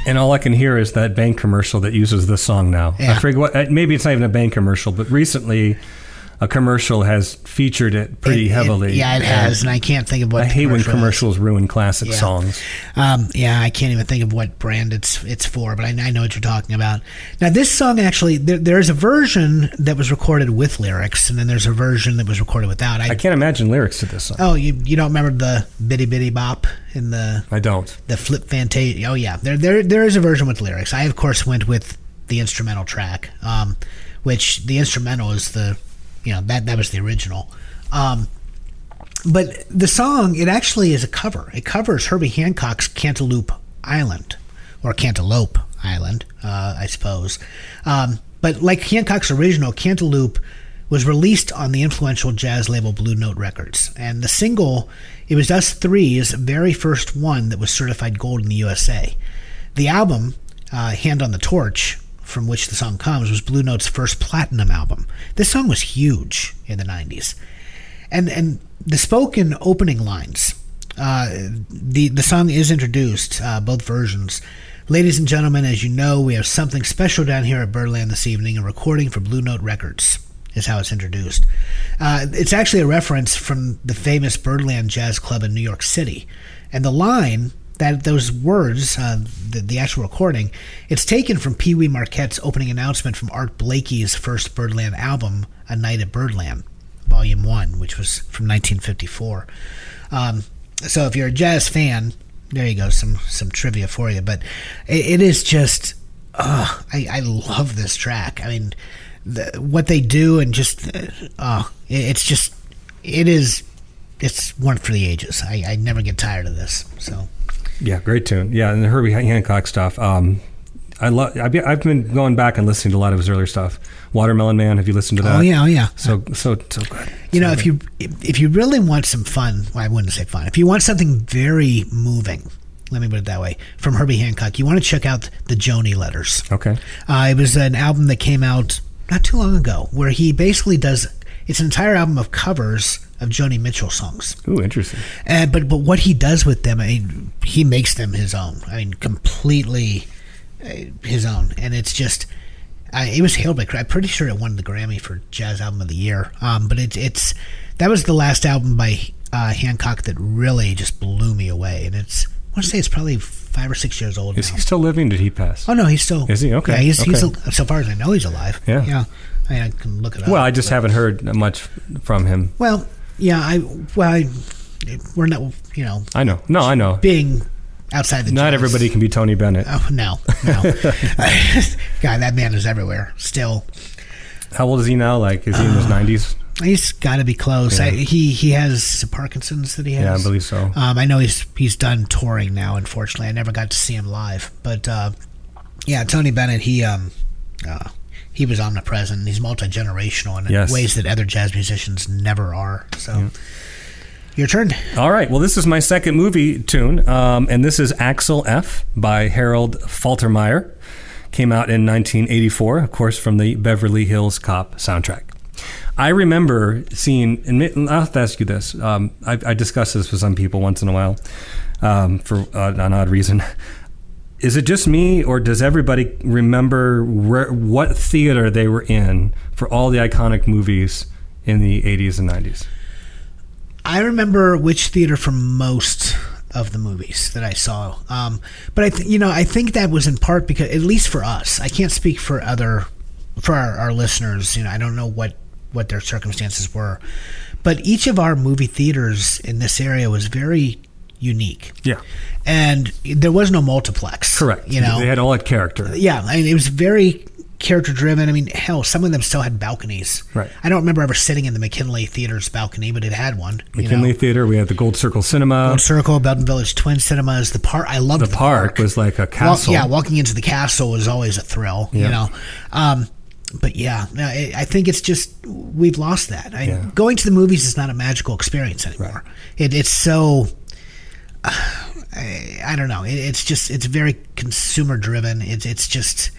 And all I can hear is that bank commercial that uses this song now. I Yeah. forget what. uh, Maybe it's not even a bank commercial, but recently, a commercial has featured it pretty It- it- heavily. yeah, it has, and I can't think of what. I hate when commercial is. commercials ruin classic Yeah. songs. Um, yeah, I can't even think of what brand it's it's for, but I, I know what you're talking about. Now, this song actually, there, there's a version that was recorded with lyrics, and then there's a version that was recorded without. I, I can't imagine lyrics to this song. oh, you you don't remember the bitty bitty bop in the I don't. the flip fantasia? Oh yeah, there there there is a version with lyrics. I of course went with the instrumental track, um, which the instrumental is the you know that that was the original. Um, but the song, it actually is a cover. It covers Herbie Hancock's Cantaloupe Island, or Cantaloupe Island, uh, I suppose. Um, but like Hancock's original, Cantaloop was released on the influential jazz label Blue Note Records. And the single, it was Us Three's very first one that was certified gold in the USA. The album, uh, Hand on the Torch, from which the song comes, was Blue Note's first platinum album. This song was huge in the 90s and and the spoken opening lines. Uh, the the song is introduced, uh, both versions. Ladies and gentlemen, as you know, we have something special down here at Birdland this evening. A recording for Blue Note Records is how it's introduced. Uh, it's actually a reference from the famous Birdland Jazz Club in New York City, and the line that those words, uh, the, the actual recording, it's taken from Pee Wee Marquette's opening announcement from Art Blakey's first Birdland album, A Night at Birdland. Volume One, which was from 1954. Um, so if you're a jazz fan, there you go, some some trivia for you. But it, it is just, uh, I, I love this track. I mean, the, what they do and just, uh, uh, it, it's just, it is, it's one for the ages. I, I never get tired of this. So Yeah, great tune. Yeah, and the Herbie Hancock stuff. Um, I love. I've been- I've been going back and listening to a lot of his earlier stuff. Watermelon Man. Have you listened to that? oh yeah, oh yeah. So so so good. You know, So if you if if you really want some fun, well, I wouldn't say fun. If you want something very moving, let me put it that way, from Herbie Hancock, you want to check out the Joni Letters. okay. Uh, it was an album that came out not too long ago, where he basically does. It's an entire album of covers of Joni Mitchell songs. Ooh, interesting. Uh, but but what he does with them, I mean, he makes them his own. I mean, completely uh, his own, and it's just. I, it was hailed by. I'm pretty sure it won the Grammy for Jazz Album of the Year. Um, but it's it's that was the last album by uh, Hancock that really just blew me away, and it's. I want to say it's probably five or six years old Is now. he still living? Did he pass? Oh no, he's still. Is he? Okay, Yeah, he's, he's so far as I know, he's alive. Yeah. yeah. I, mean, I can look it up. well, I just but- haven't heard much from him. Well, yeah, I well, I, we're not, you know, I know. No, I know. being outside the. Not everybody can be Tony Bennett. Oh no, no, God, that man is everywhere. Still, How old is he now? Like, is he in his nineties? he's got to be close. I, he he has Parkinson's that he has. Yeah, I believe so. Um, I know he's he's done touring now. Unfortunately, I never got to see him live. But uh, yeah, Tony Bennett, he um, uh, he was omnipresent. He's multi generational in Yes. ways that other jazz musicians never are. So, your turn. All right. Well, this is my second movie tune, um, and this is Axel F by Harold Faltermeyer. Came out in 1984, of course, from the Beverly Hills Cop soundtrack. I remember seeing, and I'll have to ask you this. Um, I, I discuss this with some people once in a while um, for uh, an odd reason. Is it just me, or does everybody remember where, what theater they were in for all the iconic movies in the 80s and 90s? I remember which theater for most of the movies that I saw. Um, but I, th- you know, I think that was in part because, at least for us, I can't speak for other, for our, our listeners. You know, I don't know what what their circumstances were, but each of our movie theaters in this area was very unique, Yeah. and there was no multiplex. Correct. You know, they had all that character. yeah, I mean, it was very character driven. I mean, hell, some of them still had balconies. Right. I don't remember ever sitting in the McKinley Theater's balcony, but it had one. you know. McKinley Theater. We had the Gold Circle Cinema. Gold Circle, Belden Village Twin Cinemas, the park. I loved the park was like a Well, castle. yeah, walking into the castle was always a thrill. You know, um, but yeah, I I think it's just we've lost that. I, Yeah. Going to the movies is not a magical experience anymore. It, it's so. I, I don't know. It, it's just it's very consumer driven. It's it's just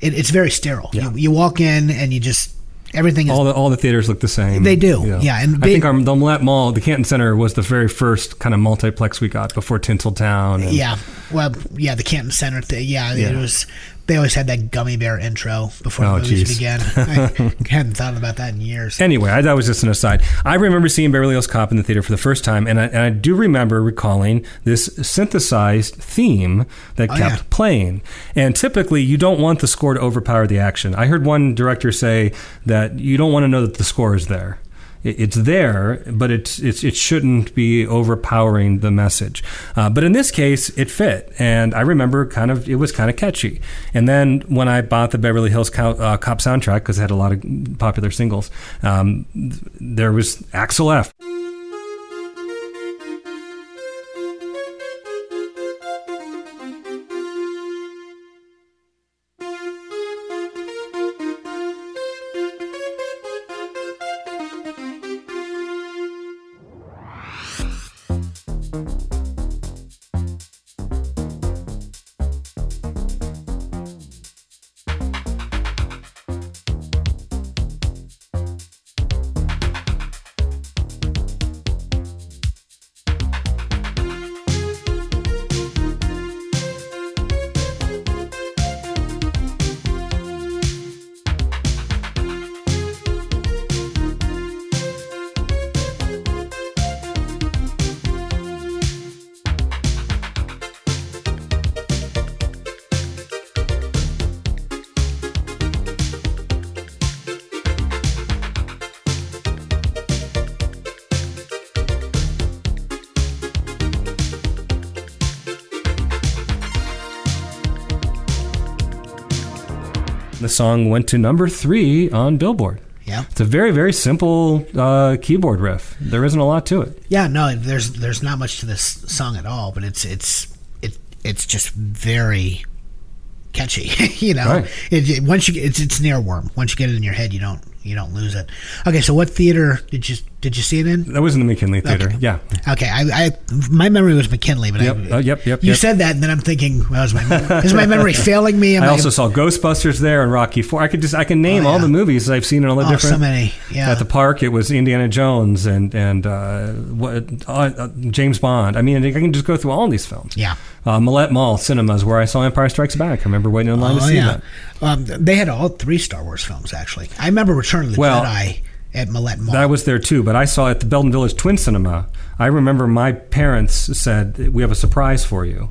it, it's very sterile. Yeah. You, you walk in and you just everything is all the all the theaters look the same. They do, yeah, and I think our the Mellett Mall, the Canton Center, was the very first kind of multiplex we got before Tinseltown. And, Yeah. Well, yeah, the Canton Center thing. Yeah, Yeah. it was. They always had that gummy bear intro before Oh, the movies geez. began. I hadn't thought about that in years. Anyway, I, that was just an aside. I remember seeing Beverly Hills Cop in the theater for the first time, and I, and I do remember recalling this synthesized theme that Oh, kept yeah. playing. And typically, you don't want the score to overpower the action. I heard one director say that you don't want to know that the score is there. It- It's there, but it's, it's it shouldn't be overpowering the message. Uh, but in this case, it fit, and I remember kind of it was kind of catchy. And then when I bought the Beverly Hills Co- uh, Cop soundtrack because it had a lot of popular singles, um, there was Axel F. song went to number three on Billboard. Yeah. It's a very very simple uh, keyboard riff. There isn't a lot to it. Yeah, no, there's there's not much to this song at all, but it's it's it it's just very catchy. you know, Right. it, it- once you it's it's an earworm. Once you get it in your head, you don't you don't lose it. Okay, so what theater did you did you see it in? That was in the McKinley Theater. Okay. Yeah. Okay, I, I my memory was McKinley, but Yep. I, Uh, yep, yep, You yep. said that, and then I'm thinking, well, is my is my memory failing me? Am I also saw Ghostbusters there and Rocky Four. I could just I can name Oh, all the movies I've seen in all the oh, different. so many. Yeah, At the park, it was Indiana Jones and and uh, what, uh, uh, James Bond. I mean, I can just go through all these films. yeah. Uh, Mellett Mall Cinemas, where I saw Empire Strikes Back. I remember waiting in line to Oh see yeah, that. Um, they had all three Star Wars films actually. I remember Return of the Well, Jedi at Mellett Mall. That was there too, but I saw it at the Belden Village Twin Cinema. I remember my parents said, "We have a surprise for you,"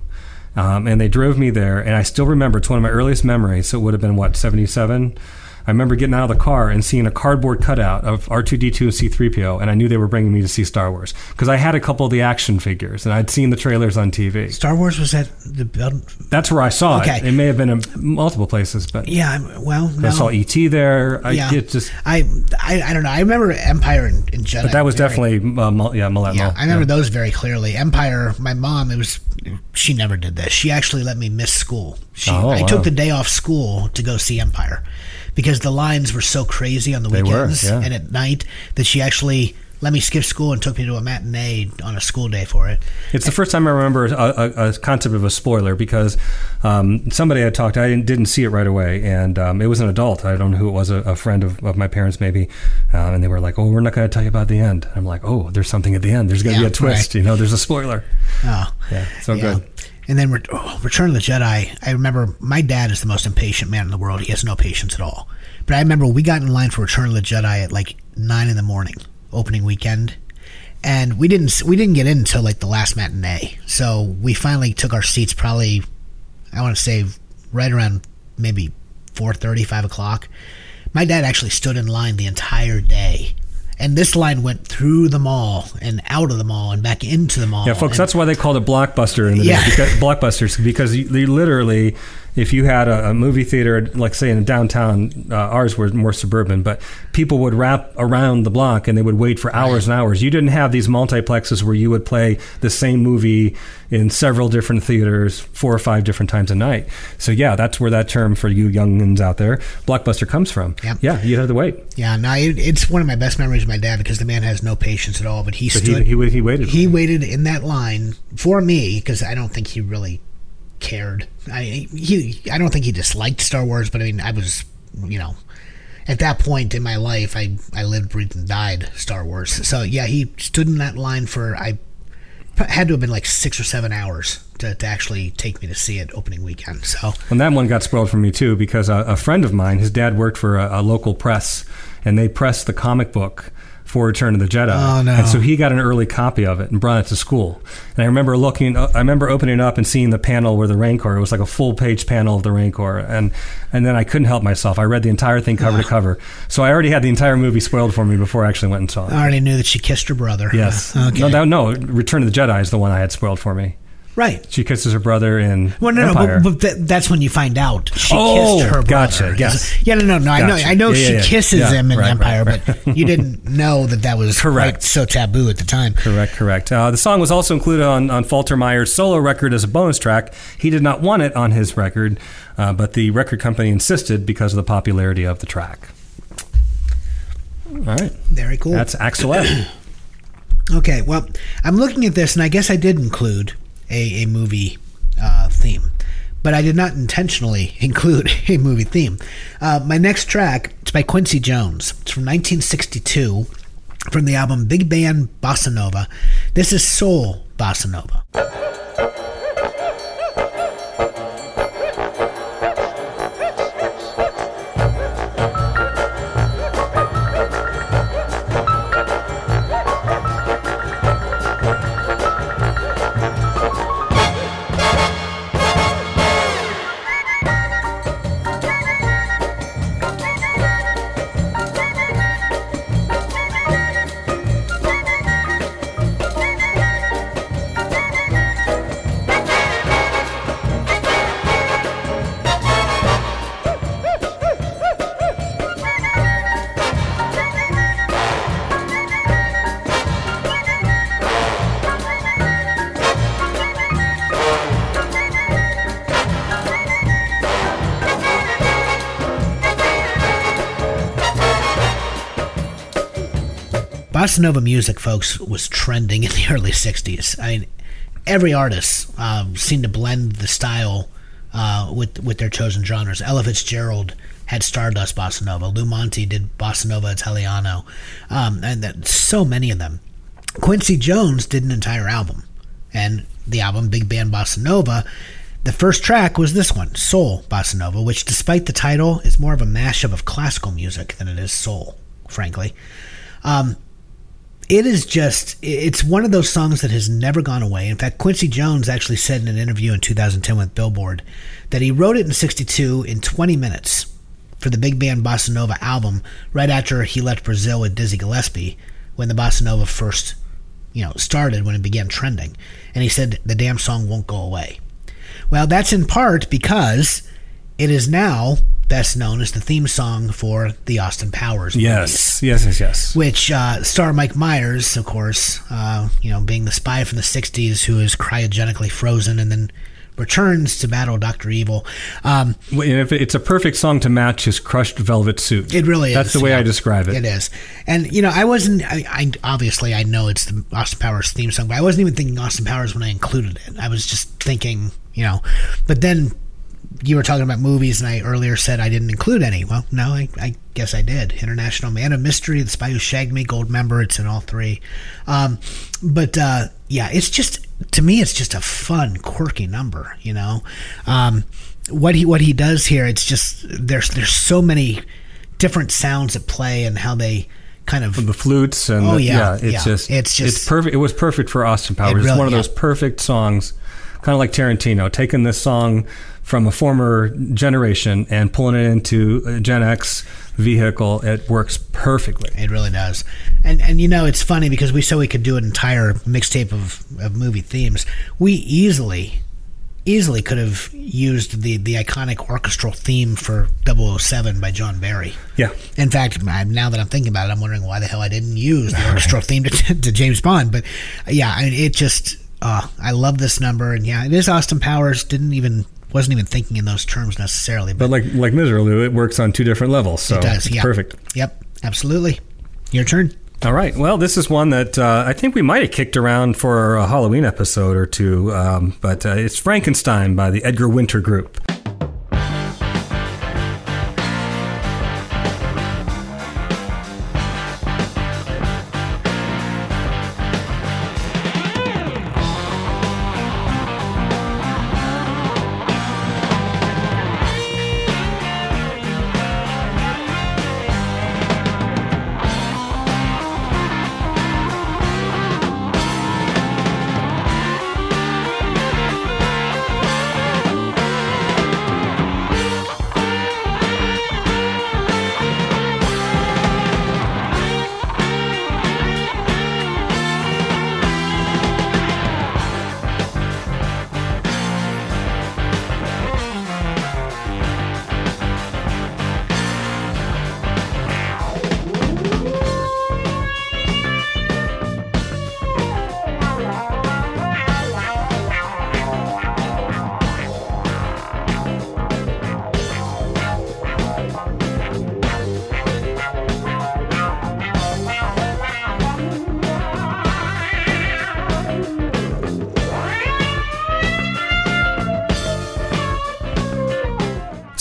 um, and they drove me there. And I still remember it's one of my earliest memories. So it would have been what seventy seven. I remember getting out of the car and seeing a cardboard cutout of R2D2 and C3PO, and I knew they were bringing me to see Star Wars because I had a couple of the action figures and I'd seen the trailers on TV. Star Wars was at the That's where I saw Okay. it. It may have been in multiple places, but yeah. Well, no. I saw ET there. I yeah. it just, I, I I don't know. I remember Empire and, and Jedi. but that was very- definitely uh, Mul- yeah, Yeah, I remember those very clearly. Empire. My mom. It was. She never did this. She actually let me miss school. She. Oh, I wow. took the day off school to go see Empire, because the lines were so crazy on the They were, weekends yeah. and at night that she actually let me skip school and took me to a matinee on a school day for it. It's the first time I remember a, a, a concept of a spoiler because um, somebody had talked. I didn't, didn't see it right away, and um, it was an adult. I don't know who it was, a, a friend of, of my parents maybe, uh, and they were like, "Oh, we're not going to tell you about the end." I'm like, "Oh, there's something at the end. There's going to Yeah, be a twist. right. You know, there's a spoiler." Oh, Yeah, so yeah. good. And then oh, Return of the Jedi. I remember my dad is the most impatient man in the world. He has no patience at all. But I remember we got in line for Return of the Jedi at like nine in the morning, opening weekend, and we didn't we didn't get in until like the last matinee. So we finally took our seats. Probably, I want to say, right around maybe four thirty, five o'clock. My dad actually stood in line the entire day. And this line went through the mall and out of the mall and back into the mall. Yeah, folks, and- that's why they called it Blockbuster in the Yeah. day. Because, blockbusters because you, they literally, if you had a, a movie theater, like say in downtown, uh, ours were more suburban, but people would wrap around the block and they would wait for hours and hours. You didn't have these multiplexes where you would play the same movie in several different theaters, four or five different times a night. So yeah, that's where that term for you youngins out there, Blockbuster, comes from. Yep. Yeah, you'd have to wait. Yeah, no, it, it's one of my best memories of my dad because the man has no patience at all. But he But stood, he, he, he waited. he waited in that line for me because I don't think he really cared. I he I don't think he disliked Star Wars, but I mean I was you know at that point in my life I I lived, breathed, and died Star Wars. So yeah, he stood in that line for I had to have been like six or seven hours to, to actually take me to see it opening weekend. So And that one got spoiled for me too because a, a friend of mine, his dad worked for a, a local press, and they pressed the comic book for Return of the Jedi. Oh, no. And so he got an early copy of it and brought it to school. And I remember looking, uh, I remember opening it up and seeing the panel where the Rancor. It was like a full page panel of the Rancor, and and then I couldn't help myself. I read the entire thing cover to cover. So I already had the entire movie spoiled for me before I actually went and saw it. I already knew that she kissed her brother. Yes. Okay. No, that, no. Return of the Jedi is the one I had spoiled for me. Right. She kisses her brother in Well, no, Empire. no, but, but th- that's when you find out she Oh, kissed her brother. gotcha, yes. Yeah, no, no, no. I know, I know Yeah, she yeah. kisses Yeah, him in right, Empire, right, but you didn't know that that was Correct. so taboo at the time. Correct, correct. Uh, the song was also included on, on Faltermeyer's solo record as a bonus track. He did not want it on his record, uh, but the record company insisted because of the popularity of the track. All right. Very cool. That's Axel F. Okay, well, I'm looking at this, and I guess I did include a, a movie uh, theme, but I did not intentionally include a movie theme. Uh, my next track is by Quincy Jones. It's from 1962 from the album Big Band Bossa Nova. This is Soul Bossa Nova. Bossa Nova music, folks, was trending in the early 60s. I mean, every artist um, seemed to blend the style uh, with with their chosen genres. Ella Fitzgerald had Stardust Bossa Nova. Lou Monte did Bossa Nova Italiano. Um, and that, so many of them. Quincy Jones did an entire album. And the album, Big Band Bossa Nova, the first track was this one, Soul Bossa Nova, which, despite the title, is more of a mashup of classical music than it is soul, frankly. Um, it is just it's one of those songs that has never gone away. In fact quincy jones actually said in an interview in 2010 with billboard that he wrote it in 62 in 20 minutes for the big band bossa nova album right after he left brazil with dizzy gillespie when the bossa nova first you know started when it began trending. And he said the damn song won't go away. Well that's in part because it is now best known as the theme song for the austin powers movies Yes, yes, yes, yes. which uh, star Mike Myers, of course, uh, you know, being the spy from the '60s who is cryogenically frozen and then returns to battle Doctor Evil. Um, if It's a perfect song to match his crushed velvet suit. it really That's is. That's the way yeah. I describe it. It is, and you know, I wasn't. I, I obviously I know it's the Austin Powers theme song, but I wasn't even thinking Austin Powers when I included it. I was just thinking, you know, but then you were talking about movies, and I earlier said I didn't include any. Well, no, I, I guess I did. International Man of Mystery, The Spy Who Shagged Me, Goldmember. It's in all three. Um, but uh, yeah, it's just to me, it's just a fun, quirky number. You know, um, what he what he does here, it's just there's there's so many different sounds at play and how they kind of the flutes and Oh, the- yeah, it's yeah. just It's just- it's perfect. It was perfect for Austin Powers. really- it's one of yeah. those perfect songs, kind of like Tarantino, taking this song from a former generation and pulling it into a Gen X vehicle. It works perfectly. It really does. And and you know it's funny because we said we could do an entire mixtape of, of movie themes. We easily easily could have used the the iconic orchestral theme for 007 by John Barry. Yeah. In fact, now that I'm thinking about it, I'm wondering why the hell I didn't use the orchestral theme to, to James Bond. But yeah, I mean, it just uh, I love this number, and yeah, it is Austin Powers. Didn't even wasn't even thinking in those terms necessarily, but, But like like Miserlou, it works on two different levels. So it does. Yeah, perfect. Yep, absolutely. Your turn. All right. Well, this is one that uh, I think we might have kicked around for a Halloween episode or two, um, but uh, it's Frankenstein by the Edgar Winter Group.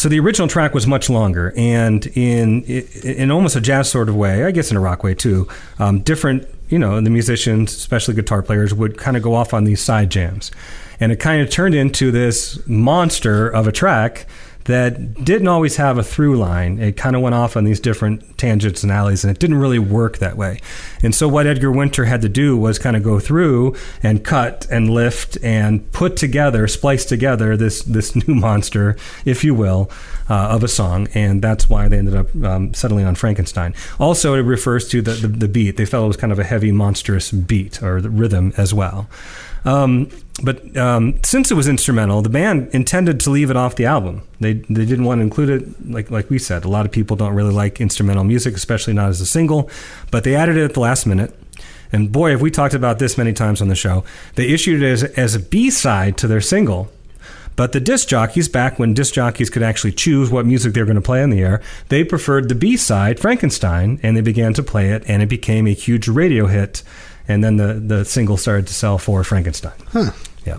So the original track was much longer, and in in almost a jazz sort of way, I guess in a rock way too. Um, different, you know, the musicians, especially guitar players, would kind of go off on these side jams, and it kind of turned into this monster of a track that didn't always have a through line. It kind of went off on these different tangents and alleys, and it didn't really work that way. And so, what Edgar Winter had to do was kind of go through and cut and lift and put together, splice together this this new monster, if you will, uh, of a song. And that's why they ended up um, settling on Frankenstein. Also, it refers to the, the, the beat. They felt it was kind of a heavy, monstrous beat or the rhythm as well. Um, but um, since it was instrumental, the band intended to leave it off the album. They they didn't want to include it. Like like we said, a lot of people don't really like instrumental music, especially not as a single. But they added it at the last minute. And boy, have we talked about this many times on the show. They issued it as, as a B side to their single. But the disc jockeys, back when disc jockeys could actually choose what music they were going to play on the air, they preferred the B side, Frankenstein, and they began to play it, and it became a huge radio hit and then the, the single started to sell for Frankenstein. Huh. Yeah.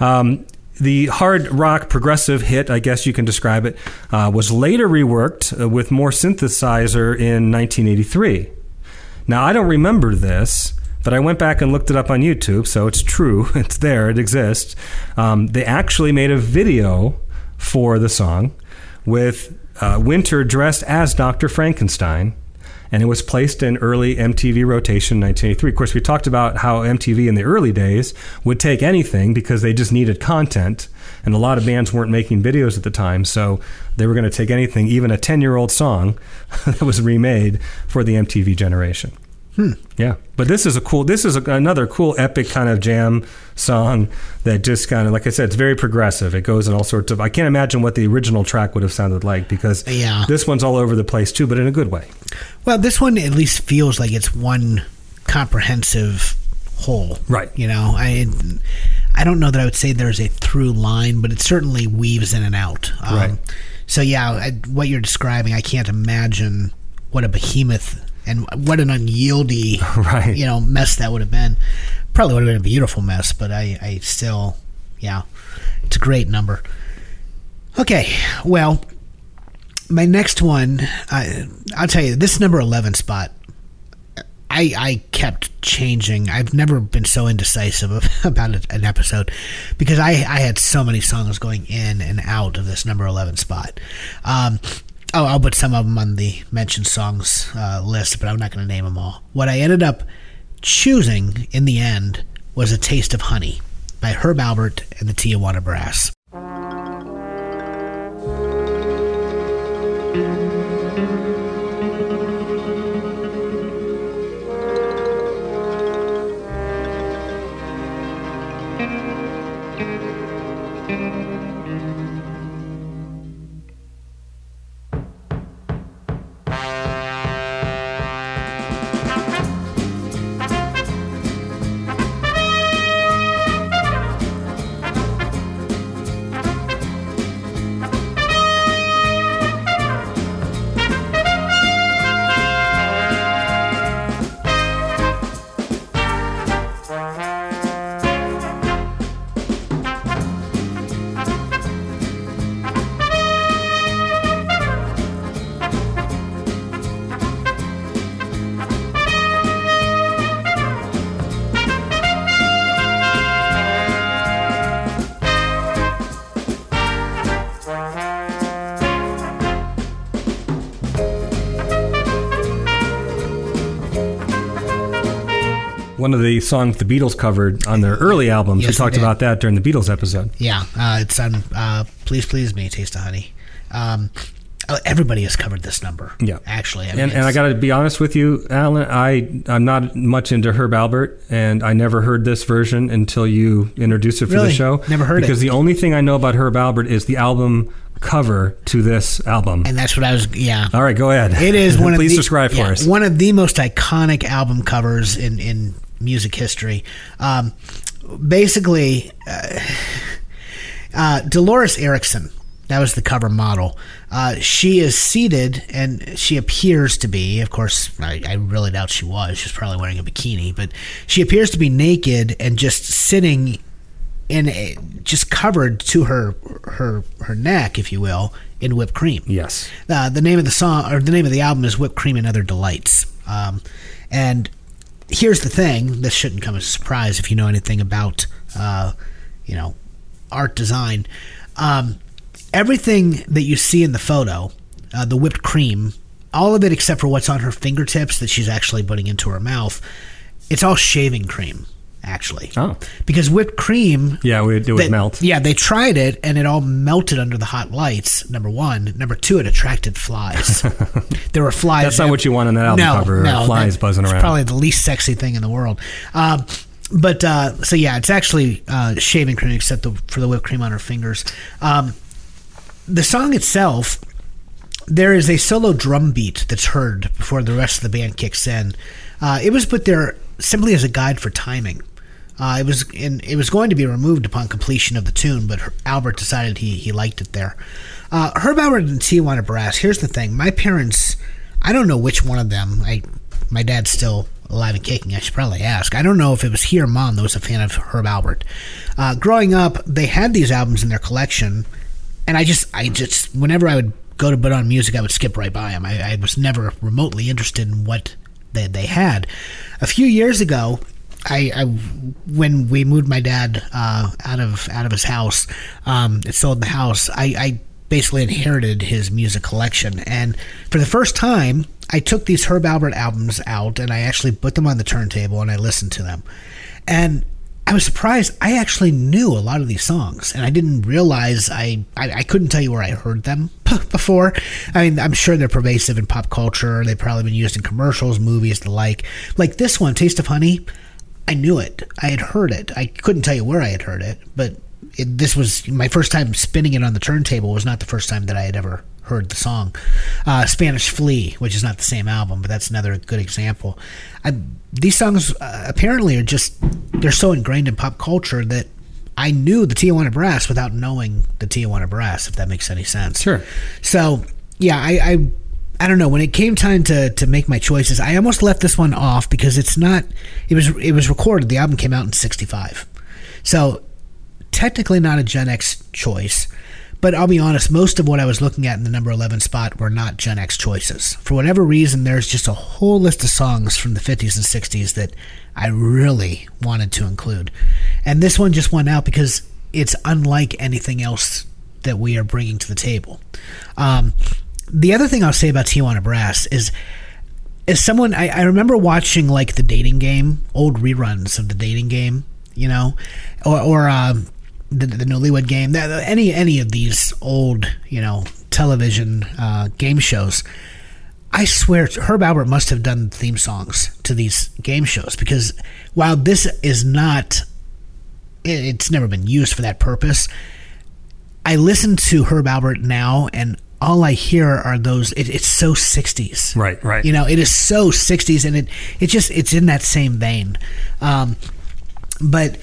Um, the hard rock progressive hit, I guess you can describe it, uh, was later reworked uh, with more synthesizer in 1983. Now, I don't remember this, but I went back and looked it up on YouTube, so it's true. It's there, it exists. Um, they actually made a video for the song with uh, Winter dressed as Dr. Frankenstein and it was placed in early MTV rotation in 1983. Of course, we talked about how MTV in the early days would take anything because they just needed content, and a lot of bands weren't making videos at the time, so they were going to take anything, even a 10 year old song that was remade for the MTV generation. Hmm. Yeah, but this is a cool. This is a, another cool epic kind of jam song that just kind of, like I said, it's very progressive. It goes in all sorts of. I can't imagine what the original track would have sounded like because yeah. this one's all over the place too, but in a good way. Well, this one at least feels like it's one comprehensive whole. Right. You know, I I don't know that I would say there's a through line, but it certainly weaves in and out. Um, right. So yeah, I, what you're describing, I can't imagine what a behemoth and what an unyieldy, right. you know, mess that would have been. Probably would have been a beautiful mess, but I, I still, yeah, it's a great number. Okay, well, my next one, I, I'll tell you, this number eleven spot. I, I kept changing. I've never been so indecisive about an episode because I, I had so many songs going in and out of this number 11 spot. Um, Oh, I'll put some of them on the mentioned songs uh, list, but I'm not going to name them all. What I ended up choosing in the end was A Taste of Honey by Herb Alpert and the Tijuana Brass. One of the songs the Beatles covered on their early albums. Yes, we talked about that during the Beatles episode. Yeah, uh, it's on uh, Please Please Me, Taste of Honey. Um, uh, everybody has covered this number. Yeah. Actually. I mean, And, and I got to be honest with you, Alan. I I'm not much into Herb Alpert, and I never heard this version until you introduced it for Really? the show. Never heard it. because the only thing I know about Herb Alpert is the album cover to this album. And that's what I was, yeah. All right, go ahead. It is one of Please the, describe for yeah, us. One of the most iconic album covers in in music history. Um, basically, uh, uh, Dolores Erickson. That was the cover model. Uh, she is seated, and she appears to be. Of course, I, I really doubt she was. She's probably wearing a bikini, but she appears to be naked and just sitting and it just covered to her her her neck, if you will, in whipped cream. Yes. Uh, the name of the song or the name of the album is Whipped Cream and Other Delights. Um, and here's the thing: this shouldn't come as a surprise if you know anything about, uh, you know, art design. Um, everything that you see in the photo, uh, the whipped cream, all of it except for what's on her fingertips that she's actually putting into her mouth, it's all shaving cream. Actually, Oh. because whipped cream Yeah, we, it would they- melt. Yeah, they tried it and it all melted under the hot lights. Number one. Number two, it attracted flies. there were flies. That's not what you want on that album no, cover, No, flies that- buzzing it's around. Probably the least sexy thing in the world. Um, but uh, so yeah, it's actually uh, shaving cream except the, for the whipped cream on her fingers. Um, the song itself, there is a solo drum beat that's heard before the rest of the band kicks in. Uh, it was put there simply as a guide for timing. Uh, it was in, it was going to be removed upon completion of the tune, but Alpert decided he he liked it there. Uh, Herb Alpert and Tijuana Brass. Here's the thing: my parents, I don't know which one of them. I my dad's still alive and kicking. I should probably ask. I don't know if it was he or mom that was a fan of Herb Alpert. Uh, growing up, they had these albums in their collection, and I just I just whenever I would go to put on music, I would skip right by them. I, I was never remotely interested in what they they had. A few years ago, I, I when we moved my dad uh, out of out of his house, um, it sold the house. I, I basically inherited his music collection, and for the first time, I took these Herb Alpert albums out and I actually put them on the turntable and I listened to them, and I was surprised. I actually knew a lot of these songs, and I didn't realize I, I, I couldn't tell you where I heard them before. I mean, I'm sure they're pervasive in pop culture. They've probably been used in commercials, movies, the like. Like this one, Taste of Honey, I knew it. I had heard it. I couldn't tell you where I had heard it, but it, this was my first time spinning it on the turntable. Was not the first time that I had ever heard the song. Uh, Spanish Flea, which is not the same album, but that's another good example. I, these songs uh, apparently are just they're so ingrained in pop culture that I knew the Tijuana Brass without knowing the Tijuana Brass, if that makes any sense. Sure. So yeah, I, I I don't know. When it came time to to make my choices, I almost left this one off because it's not. It was it was recorded. The album came out in '65, so technically not a Gen X choice. But I'll be honest, most of what I was looking at in the number 11 spot were not Gen X choices. For whatever reason, there's just a whole list of songs from the 50s and 60s that I really wanted to include. And this one just went out because it's unlike anything else that we are bringing to the table. Um, the other thing I'll say about Tijuana Brass is as someone I, I remember watching like the dating game, old reruns of the dating game, you know, or, or um, the, the Newlywed Game, that, any any of these old you know television uh, game shows. I swear, Herb Alpert must have done theme songs to these game shows because while this is not, it- it's never been used for that purpose. I listen to Herb Alpert now, and all I hear are those. It, it's so '60s, Right, right. You know, it is so '60s, and it it just it's in that same vein. Um, but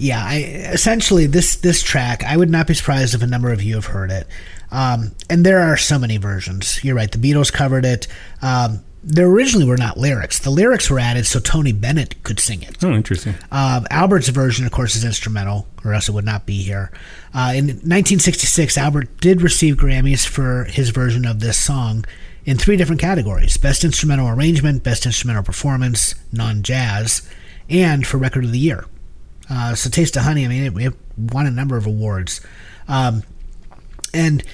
yeah, I essentially this this track, I would not be surprised if a number of you have heard it. Um, and there are so many versions. You're right. The Beatles covered it. Um, there originally were not lyrics. The lyrics were added so Tony Bennett could sing it. Oh, interesting. Uh, Alpert's version, of course, is instrumental, or else it would not be here. Uh, in 1966, Alpert did receive Grammys for his version of this song in three different categories Best Instrumental Arrangement, Best Instrumental Performance, Non Jazz, and for Record of the Year. Uh, so, Taste of Honey, I mean, it, it won a number of awards. Um, and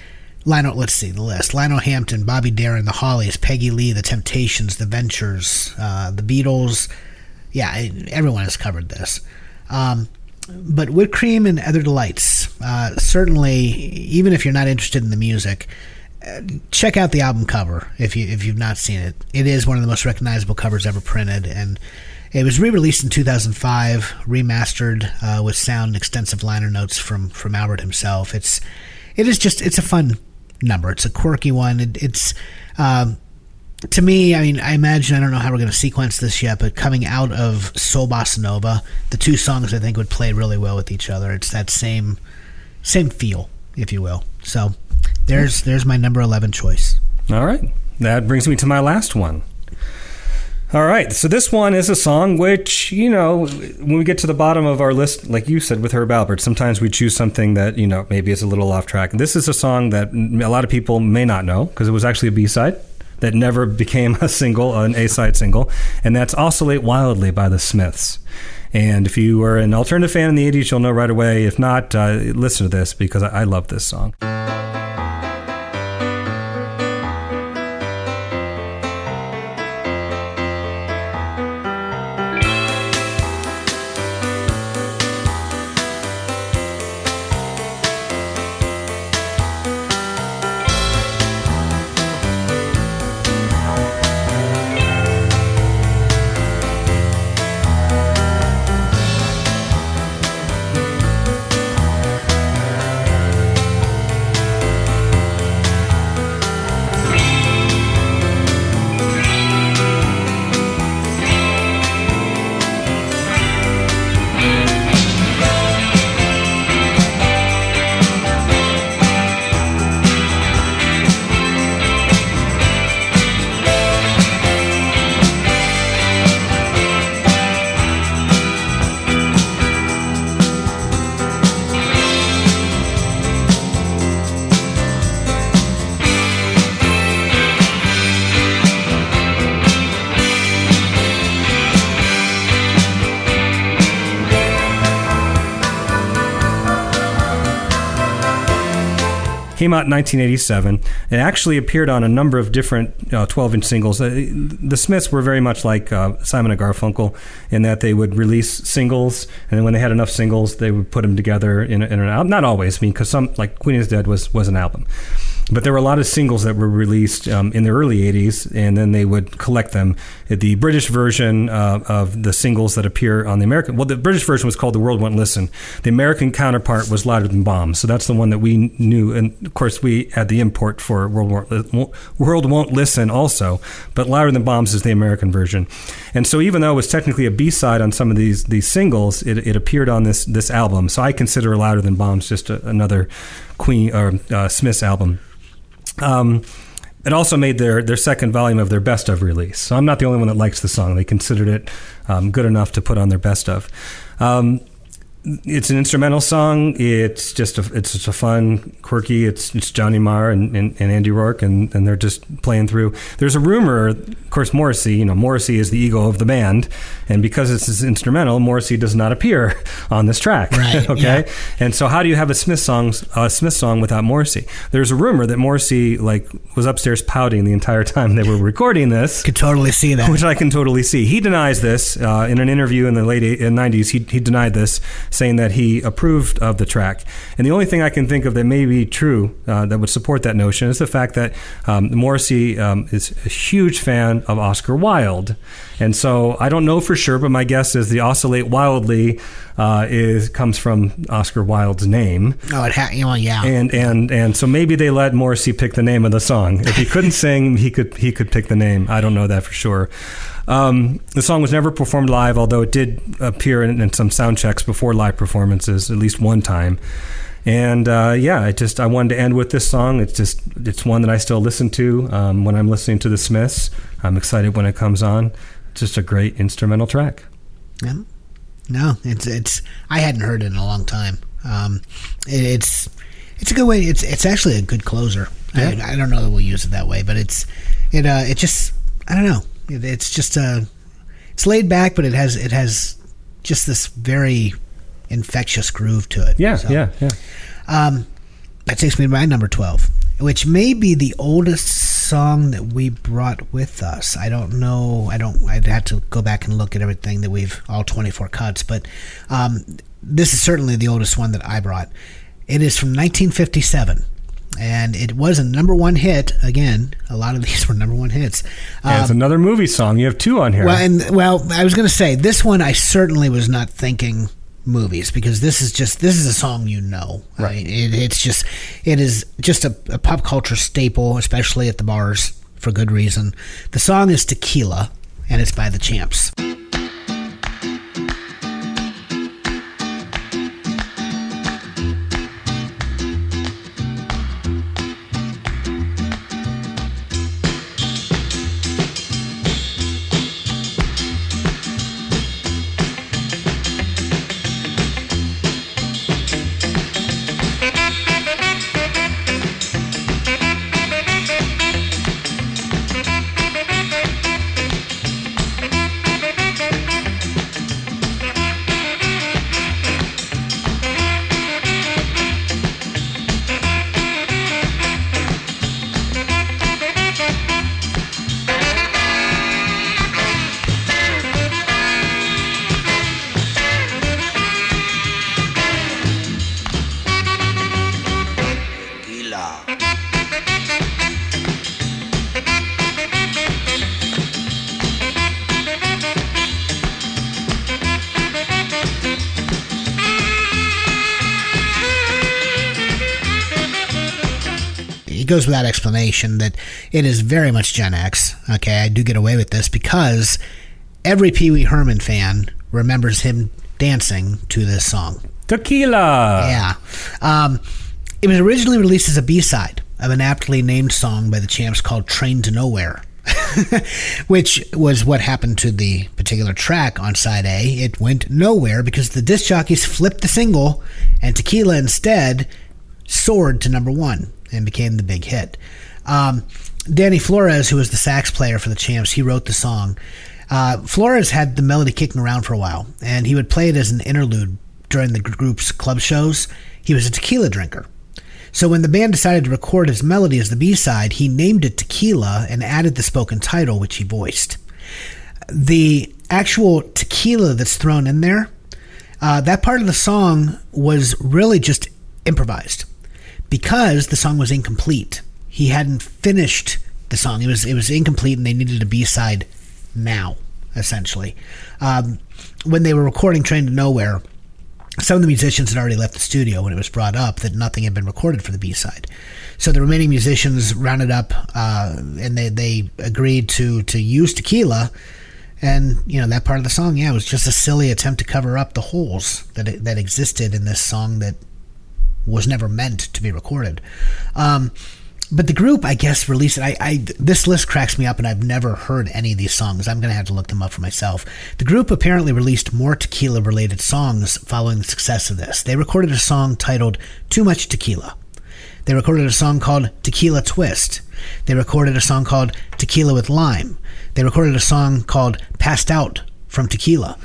Lionel, let's see the list: Lionel Hampton, Bobby Darin, the Hollies, Peggy Lee, the Temptations, the Ventures, uh, the Beatles. Yeah, everyone has covered this. Um, but whipped cream and other delights. Uh, certainly, even if you're not interested in the music, uh, check out the album cover if you if you've not seen it. It is one of the most recognizable covers ever printed, and it was re-released in 2005, remastered uh, with sound and extensive liner notes from from Alpert himself. It's it is just it's a fun number. It's a quirky one. It, it's um, to me, I mean, I imagine I don't know how we're going to sequence this yet, but coming out of Soul Bossa Nova, the two songs I think would play really well with each other. It's that same same feel, if you will. So there's there's my number eleven choice. All right. That brings me to my last one. All right, so this one is a song which, you know, when we get to the bottom of our list, like you said with Herb Alpert, sometimes we choose something that, you know, maybe is a little off track. This is a song that a lot of people may not know because it was actually a B side that never became a single, an A side single, and that's Oscillate Wildly by the Smiths. And if you were an alternative fan in the 80s, you'll know right away. If not, uh, listen to this because I, I love this song. Out in 1987. It actually appeared on a number of different 12 uh, inch singles. Uh, the Smiths were very much like uh, Simon and Garfunkel in that they would release singles, and then when they had enough singles, they would put them together in, in an album. Not always, I mean, because some, like Queen is Dead, was, was an album. But there were a lot of singles that were released um, in the early 80s, and then they would collect them. The British version uh, of the singles that appear on the American, well, the British version was called The World Won't Listen. The American counterpart was Louder Than Bombs. So that's the one that we knew. And of course, we had the import for World, Won't, World Won't Listen also, but Louder Than Bombs is the American version. And so even though it was technically a B side on some of these, these singles, it, it appeared on this, this album. So I consider Louder Than Bombs just a, another Queen or uh, Smith's album. Um, it also made their, their second volume of their best of release. So I'm not the only one that likes the song. They considered it um, good enough to put on their best of. Um, it's an instrumental song. It's just a, it's just a fun, quirky. It's it's Johnny Marr and, and, and, Andy Rourke, and, and they're just playing through. There's a rumor, of course, Morrissey. You know, Morrissey is the ego of the band, and because it's instrumental, Morrissey does not appear on this track. Right. okay. Yeah. And so, how do you have a Smith song, a Smith song without Morrissey? There's a rumor that Morrissey like was upstairs pouting the entire time they were recording this. Could totally see that. Which I can totally see. He denies this uh, in an interview in the late 90s. He he denied this saying that he approved of the track. And the only thing I can think of that may be true uh, that would support that notion is the fact that um, Morrissey um, is a huge fan of Oscar Wilde. And so I don't know for sure, but my guess is the Oscillate Wildly uh, is comes from Oscar Wilde's name. Oh, it ha- well, yeah. And and and so maybe they let Morrissey pick the name of the song. If he couldn't sing, he could he could pick the name. I don't know that for sure. Um, the song was never performed live, although it did appear in, in, some sound checks before live performances at least one time. And uh, yeah, I just I wanted to end with this song. It's just it's one that I still listen to um, when I'm listening to the Smiths. I'm excited when it comes on. It's just a great instrumental track. Yeah. No, it's it's I hadn't heard it in a long time. Um, it, it's it's a good way. It's it's actually a good closer. Yeah. I, I, don't know that we'll use it that way, but it's it uh, it just I don't know. It, it's just uh, it's laid back, but it has it has just this very infectious groove to it. Yeah, so, yeah, yeah. Um, that takes me to my number twelve, which may be the oldest song that we brought with us. I don't know. I don't. I'd have to go back and look at everything that we've all 24 cuts, but um, this is certainly the oldest one that I brought. It is from 1957 and it was a number one hit. Again, a lot of these were number one hits. Um, it's another movie song. You have two on here. Well, and well, I was going to say this one. I certainly was not thinking movies because this is just this is a song you know. Right. it, it's just it is just a, a pop culture staple, especially at the bars for good reason. The song is Tequila, and it's by the Champs. Goes without explanation that it is very much Gen X. Okay, I do get away with this because every Pee Wee Herman fan remembers him dancing to this song. Tequila. Yeah. Um, it was originally released as a B side of an aptly named song by the Champs called Train to Nowhere. which was what happened to the particular track on side A. It went nowhere because the disc jockeys flipped the single, and Tequila instead soared to number one and became the big hit. Um, Danny Flores, who was the sax player for the Champs, he wrote the song. Uh, Flores had the melody kicking around for a while, and he would play it as an interlude during the group's club shows. He was a tequila drinker. So when the band decided to record his melody as the B side, he named it Tequila and added the spoken title, which he voiced. The actual tequila that's thrown in there, uh, that part of the song was really just improvised because the song was incomplete. He hadn't finished the song. It was it was incomplete, and they needed a B side now, essentially. Um, when they were recording Train to Nowhere, some of the musicians had already left the studio when it was brought up that nothing had been recorded for the B side. So the remaining musicians rounded up uh, and they, they agreed to to use tequila. And you know that part of the song, yeah, was just a silly attempt to cover up the holes that that existed in this song that was never meant to be recorded. Um, but the group, I guess, released it. I, I, this list cracks me up, and I've never heard any of these songs. I'm going to have to look them up for myself. The group apparently released more tequila-related songs following the success of this. They recorded a song titled "Too Much Tequila." They recorded a song called "Tequila Twist." They recorded a song called "Tequila with Lime." They recorded a song called "Passed Out." From tequila.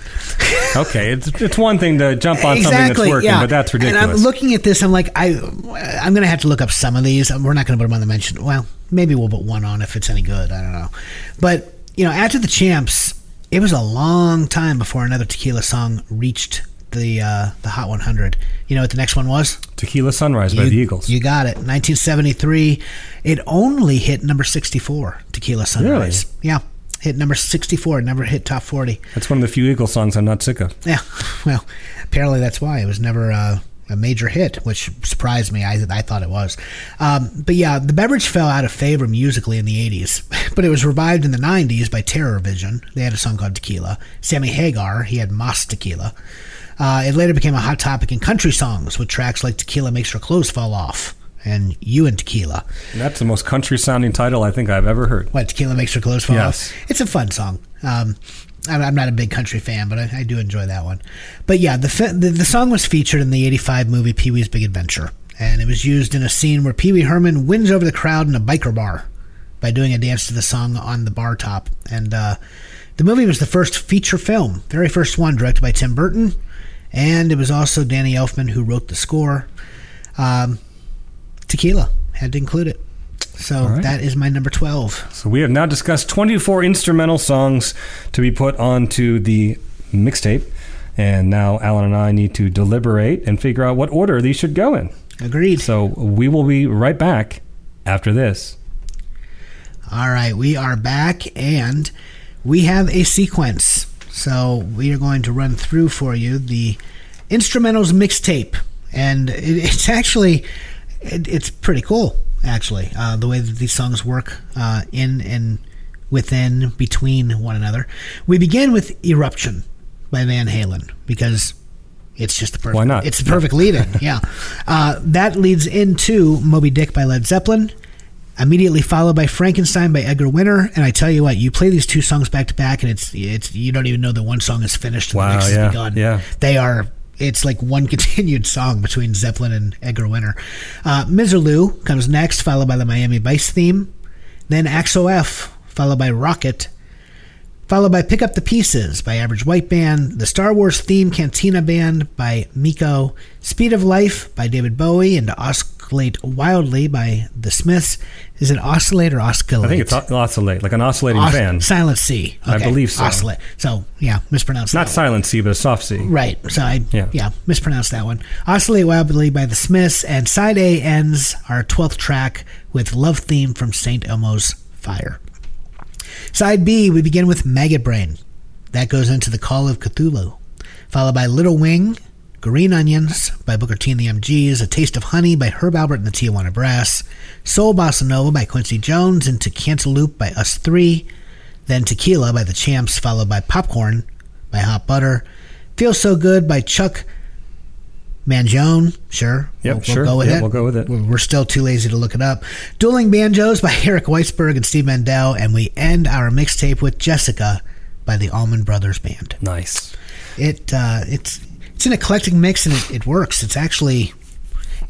okay, it's it's one thing to jump on exactly, something that's working, yeah. but that's ridiculous. And I'm looking at this. I'm like, I I'm going to have to look up some of these. We're not going to put them on the mention. Well, maybe we'll put one on if it's any good. I don't know. But you know, after the champs, it was a long time before another tequila song reached the uh, the Hot 100. You know what the next one was? Tequila Sunrise by the Eagles. You got it. 1973. It only hit number 64. Tequila Sunrise. Really? Yeah hit number 64, never hit top 40. That's one of the few Eagles songs I'm not sick of. Yeah, well, apparently that's why. It was never uh, a major hit, which surprised me. I, I thought it was. Um, but yeah, the beverage fell out of favor musically in the 80s, but it was revived in the 90s by Terrorvision. They had a song called Tequila. Sammy Hagar, he had Mas Tequila. Uh, it later became a hot topic in country songs with tracks like Tequila Makes Her Clothes Fall Off and you and tequila. That's the most country sounding title I think I've ever heard. What tequila makes your clothes fall yes. off? It's a fun song. Um, I'm not a big country fan, but I, I do enjoy that one. But yeah, the, the, the song was featured in the '85 movie Pee Wee's Big Adventure, and it was used in a scene where Pee Wee Herman wins over the crowd in a biker bar by doing a dance to the song on the bar top. And uh, the movie was the first feature film, very first one, directed by Tim Burton, and it was also Danny Elfman who wrote the score. Um, tequila. Had to include it. So right. that is my number 12. So we have now discussed 24 instrumental songs to be put onto the mixtape. And now Alan and I need to deliberate and figure out what order these should go in. Agreed. So we will be right back after this. All right, we are back and we have a sequence. So we are going to run through for you the instrumentals mixtape. And it's actually it, it's pretty cool actually uh, the way that these songs work uh, in and within between one another. We begin with "Eruption" by Van Halen because it's just the perfect. Why not? It's the perfect lead-in. yeah, uh, that leads into "Moby Dick" by Led Zeppelin. Immediately followed by Frankenstein by Edgar Winter, and I tell you what, you play these two songs back to back, and it's it's you don't even know that one song is finished and wow, the next yeah, is begun. Yeah, they are it's like one continued song between Zeppelin and Edgar Winter. Uh, Misirlou comes next, followed by the Miami Vice theme. Then Axel F, followed by Rockit. Followed by Pick Up the Pieces by Average White Band. The Star Wars theme Cantina Band by Meco. Speed of Life by David Bowie. And Oscar oscillate wildly by the Smiths. Is it oscillate or oscillate? I think it's oscillate, like an oscillating Os- fan. Silent C. Okay. I believe so. Oscillate. So yeah, mispronounced. Not silent C, but a soft C. Right. So I yeah. yeah mispronounced that one. Oscillate wildly by the Smiths, and side A ends our twelfth track with love theme from Saint Elmo's Fire. Side B, we begin with Maggot Brain. That goes into the Call of Cthulhu, followed by Little Wing Green Onions by Booker T and the MGs, A Taste of Honey by Herb Alpert and the Tijuana Brass, Soul Bossa Nova by Quincy Jones, into Cantaloop by Us Three, then Tequila by the Champs, followed by Popcorn by Hot Butter, Feel So Good by Chuck Mangione, sure. Yep, we'll, sure. We'll go with Yeah, it. we'll go with it. We're we're still too lazy to look it up. Dueling Banjos by Eric Weissberg and Steve Mandell, and we end our mixtape with Jessica by the Allman Brothers Band. Nice. It uh, it's it's an eclectic mix and it, it works. It's actually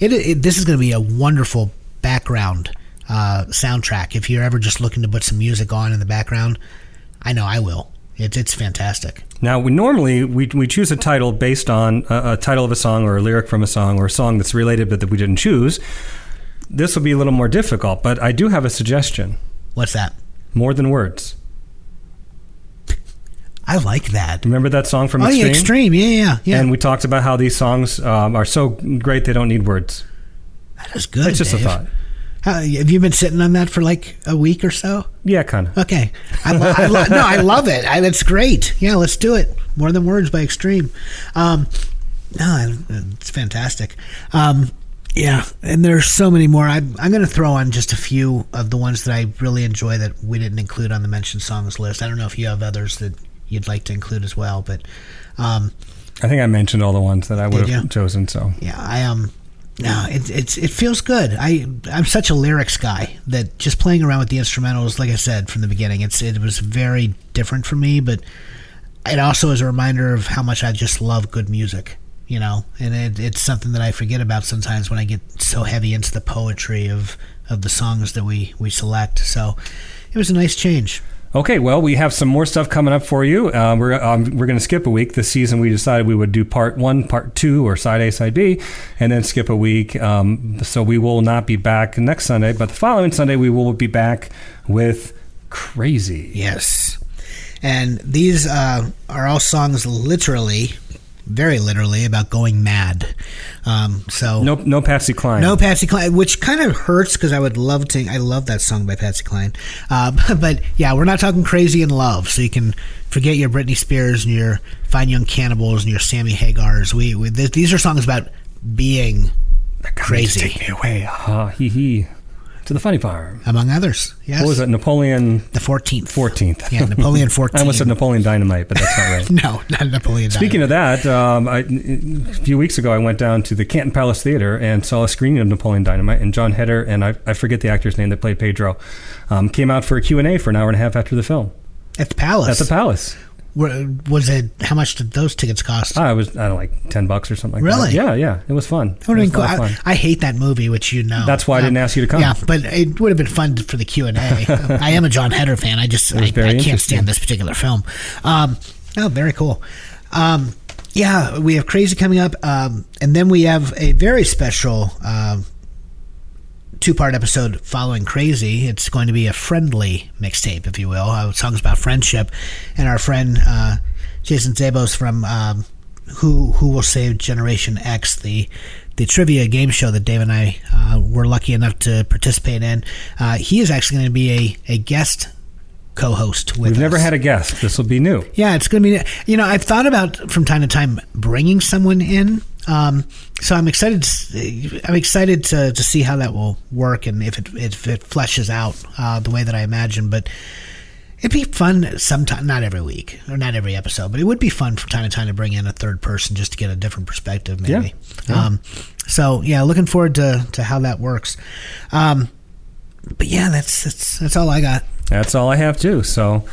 it, it this is going to be a wonderful background uh, soundtrack. If you're ever just looking to put some music on in the background, I know I will. It's it's fantastic. Now, we normally we, we choose a title based on a, a title of a song or a lyric from a song or a song that's related but that we didn't choose. This will be a little more difficult, but I do have a suggestion. What's that? More than words. I like that. Remember that song from Oh Extreme? yeah, extreme. Yeah, yeah, yeah. And we talked about how these songs um, are so great they don't need words. that is good. It's just Dave. a thought. How, have you been sitting on that for like a week or so? Yeah, kind of. Okay. I, lo- I lo- no, I love it. I, that's great. Yeah, let's do it. More than words by Extreme. Um, no, it's fantastic. Um, yeah, and there's so many more. I, I'm going to throw on just a few of the ones that I really enjoy that we didn't include on the mentioned songs list. I don't know if you have others that you'd like to include as well, but um, I think I mentioned all the ones that I would have you? chosen. So yeah, I um no, it, it's it feels good. I I'm such a lyrics guy that just playing around with the instrumentals, like I said from the beginning, it's it was very different for me, but it also is a reminder of how much I just love good music, you know, and it, it's something that I forget about sometimes when I get so heavy into the poetry of of the songs that we we select. So it was a nice change. Okay, well, we have some more stuff coming up for you. Uh, we're um, we're going to skip a week. This season, we decided we would do part one, part two, or side A, side B, and then skip a week. Um, so we will not be back next Sunday, but the following Sunday we will be back with Crazy. Yes. And these uh, are all songs literally, very literally, about going mad. Um, so No, no Patsy Cline. no Patsy Cline, which kind of hurts because I would love to. I love that song by Patsy Cline. Uh, but yeah, we're not talking crazy in love, so you can forget your Britney Spears and your Fine Young Cannibals and your Sammy Hagars. We, we th- these are songs about being crazy, Take me away. Ha he he. To the funny farm. among others. Yes, What was it? Napoleon The fourteenth. 14th. Yeah, Napoleon Fourteenth. I almost said Napoleon Dynamite, but that's not right. no, not Napoleon. Dynamite. Speaking of that, um, I, a few weeks ago, I went down to the Canton Palace Theater and saw a screening of Napoleon Dynamite, and Jon Heder and I, I forget the actor's name that played Pedro, um, came out for a Q and A for an hour and a half after the film at the Palace. at the Palace. Was it? How much did those tickets cost? Ah, it was I don't know, like ten bucks or something like Really? that. Yeah, yeah, it was fun. It been was cool. lot I. I hate that movie, which you know. That's why I didn't ask you to come. Yeah, but it would have been fun for the Q and A. I am a Jon Heder fan. I just I, I can't stand this particular film. Um, oh, very cool. Um, yeah, we have Crazy coming up, um, and then we have a very special um, two-part episode following Crazy. It's going to be a friendly mixtape, if you will. Uh, songs about friendship, and our friend uh, Jason Zabos from um, Who Who Will Save Generation X, the the trivia game show that Dave and I uh, were lucky enough to participate in. Uh, he is actually going to be a, a guest co-host with We've never had a guest. This will be new. Yeah, it's going to be. You know, I've thought about from time to time bringing someone in. Um, so I'm excited. To, I'm excited to, to see how that will work and if it if it fleshes out uh, the way that I imagine. But it'd be fun sometime, not every week or not every episode, but it would be fun from time to time to bring in a third person just to get a different perspective, maybe. Yeah. Um, so yeah, looking forward to to how that works. Um, but yeah, that's that's that's all I got. That's all I have too. So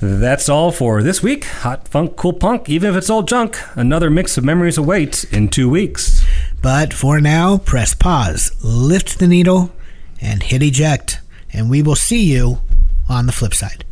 that's all for this week. Hot funk, cool punk. Even if it's all junk, another mix of memories awaits in two weeks. But for now, press pause, lift the needle, and hit eject. And we will see you on the flip side.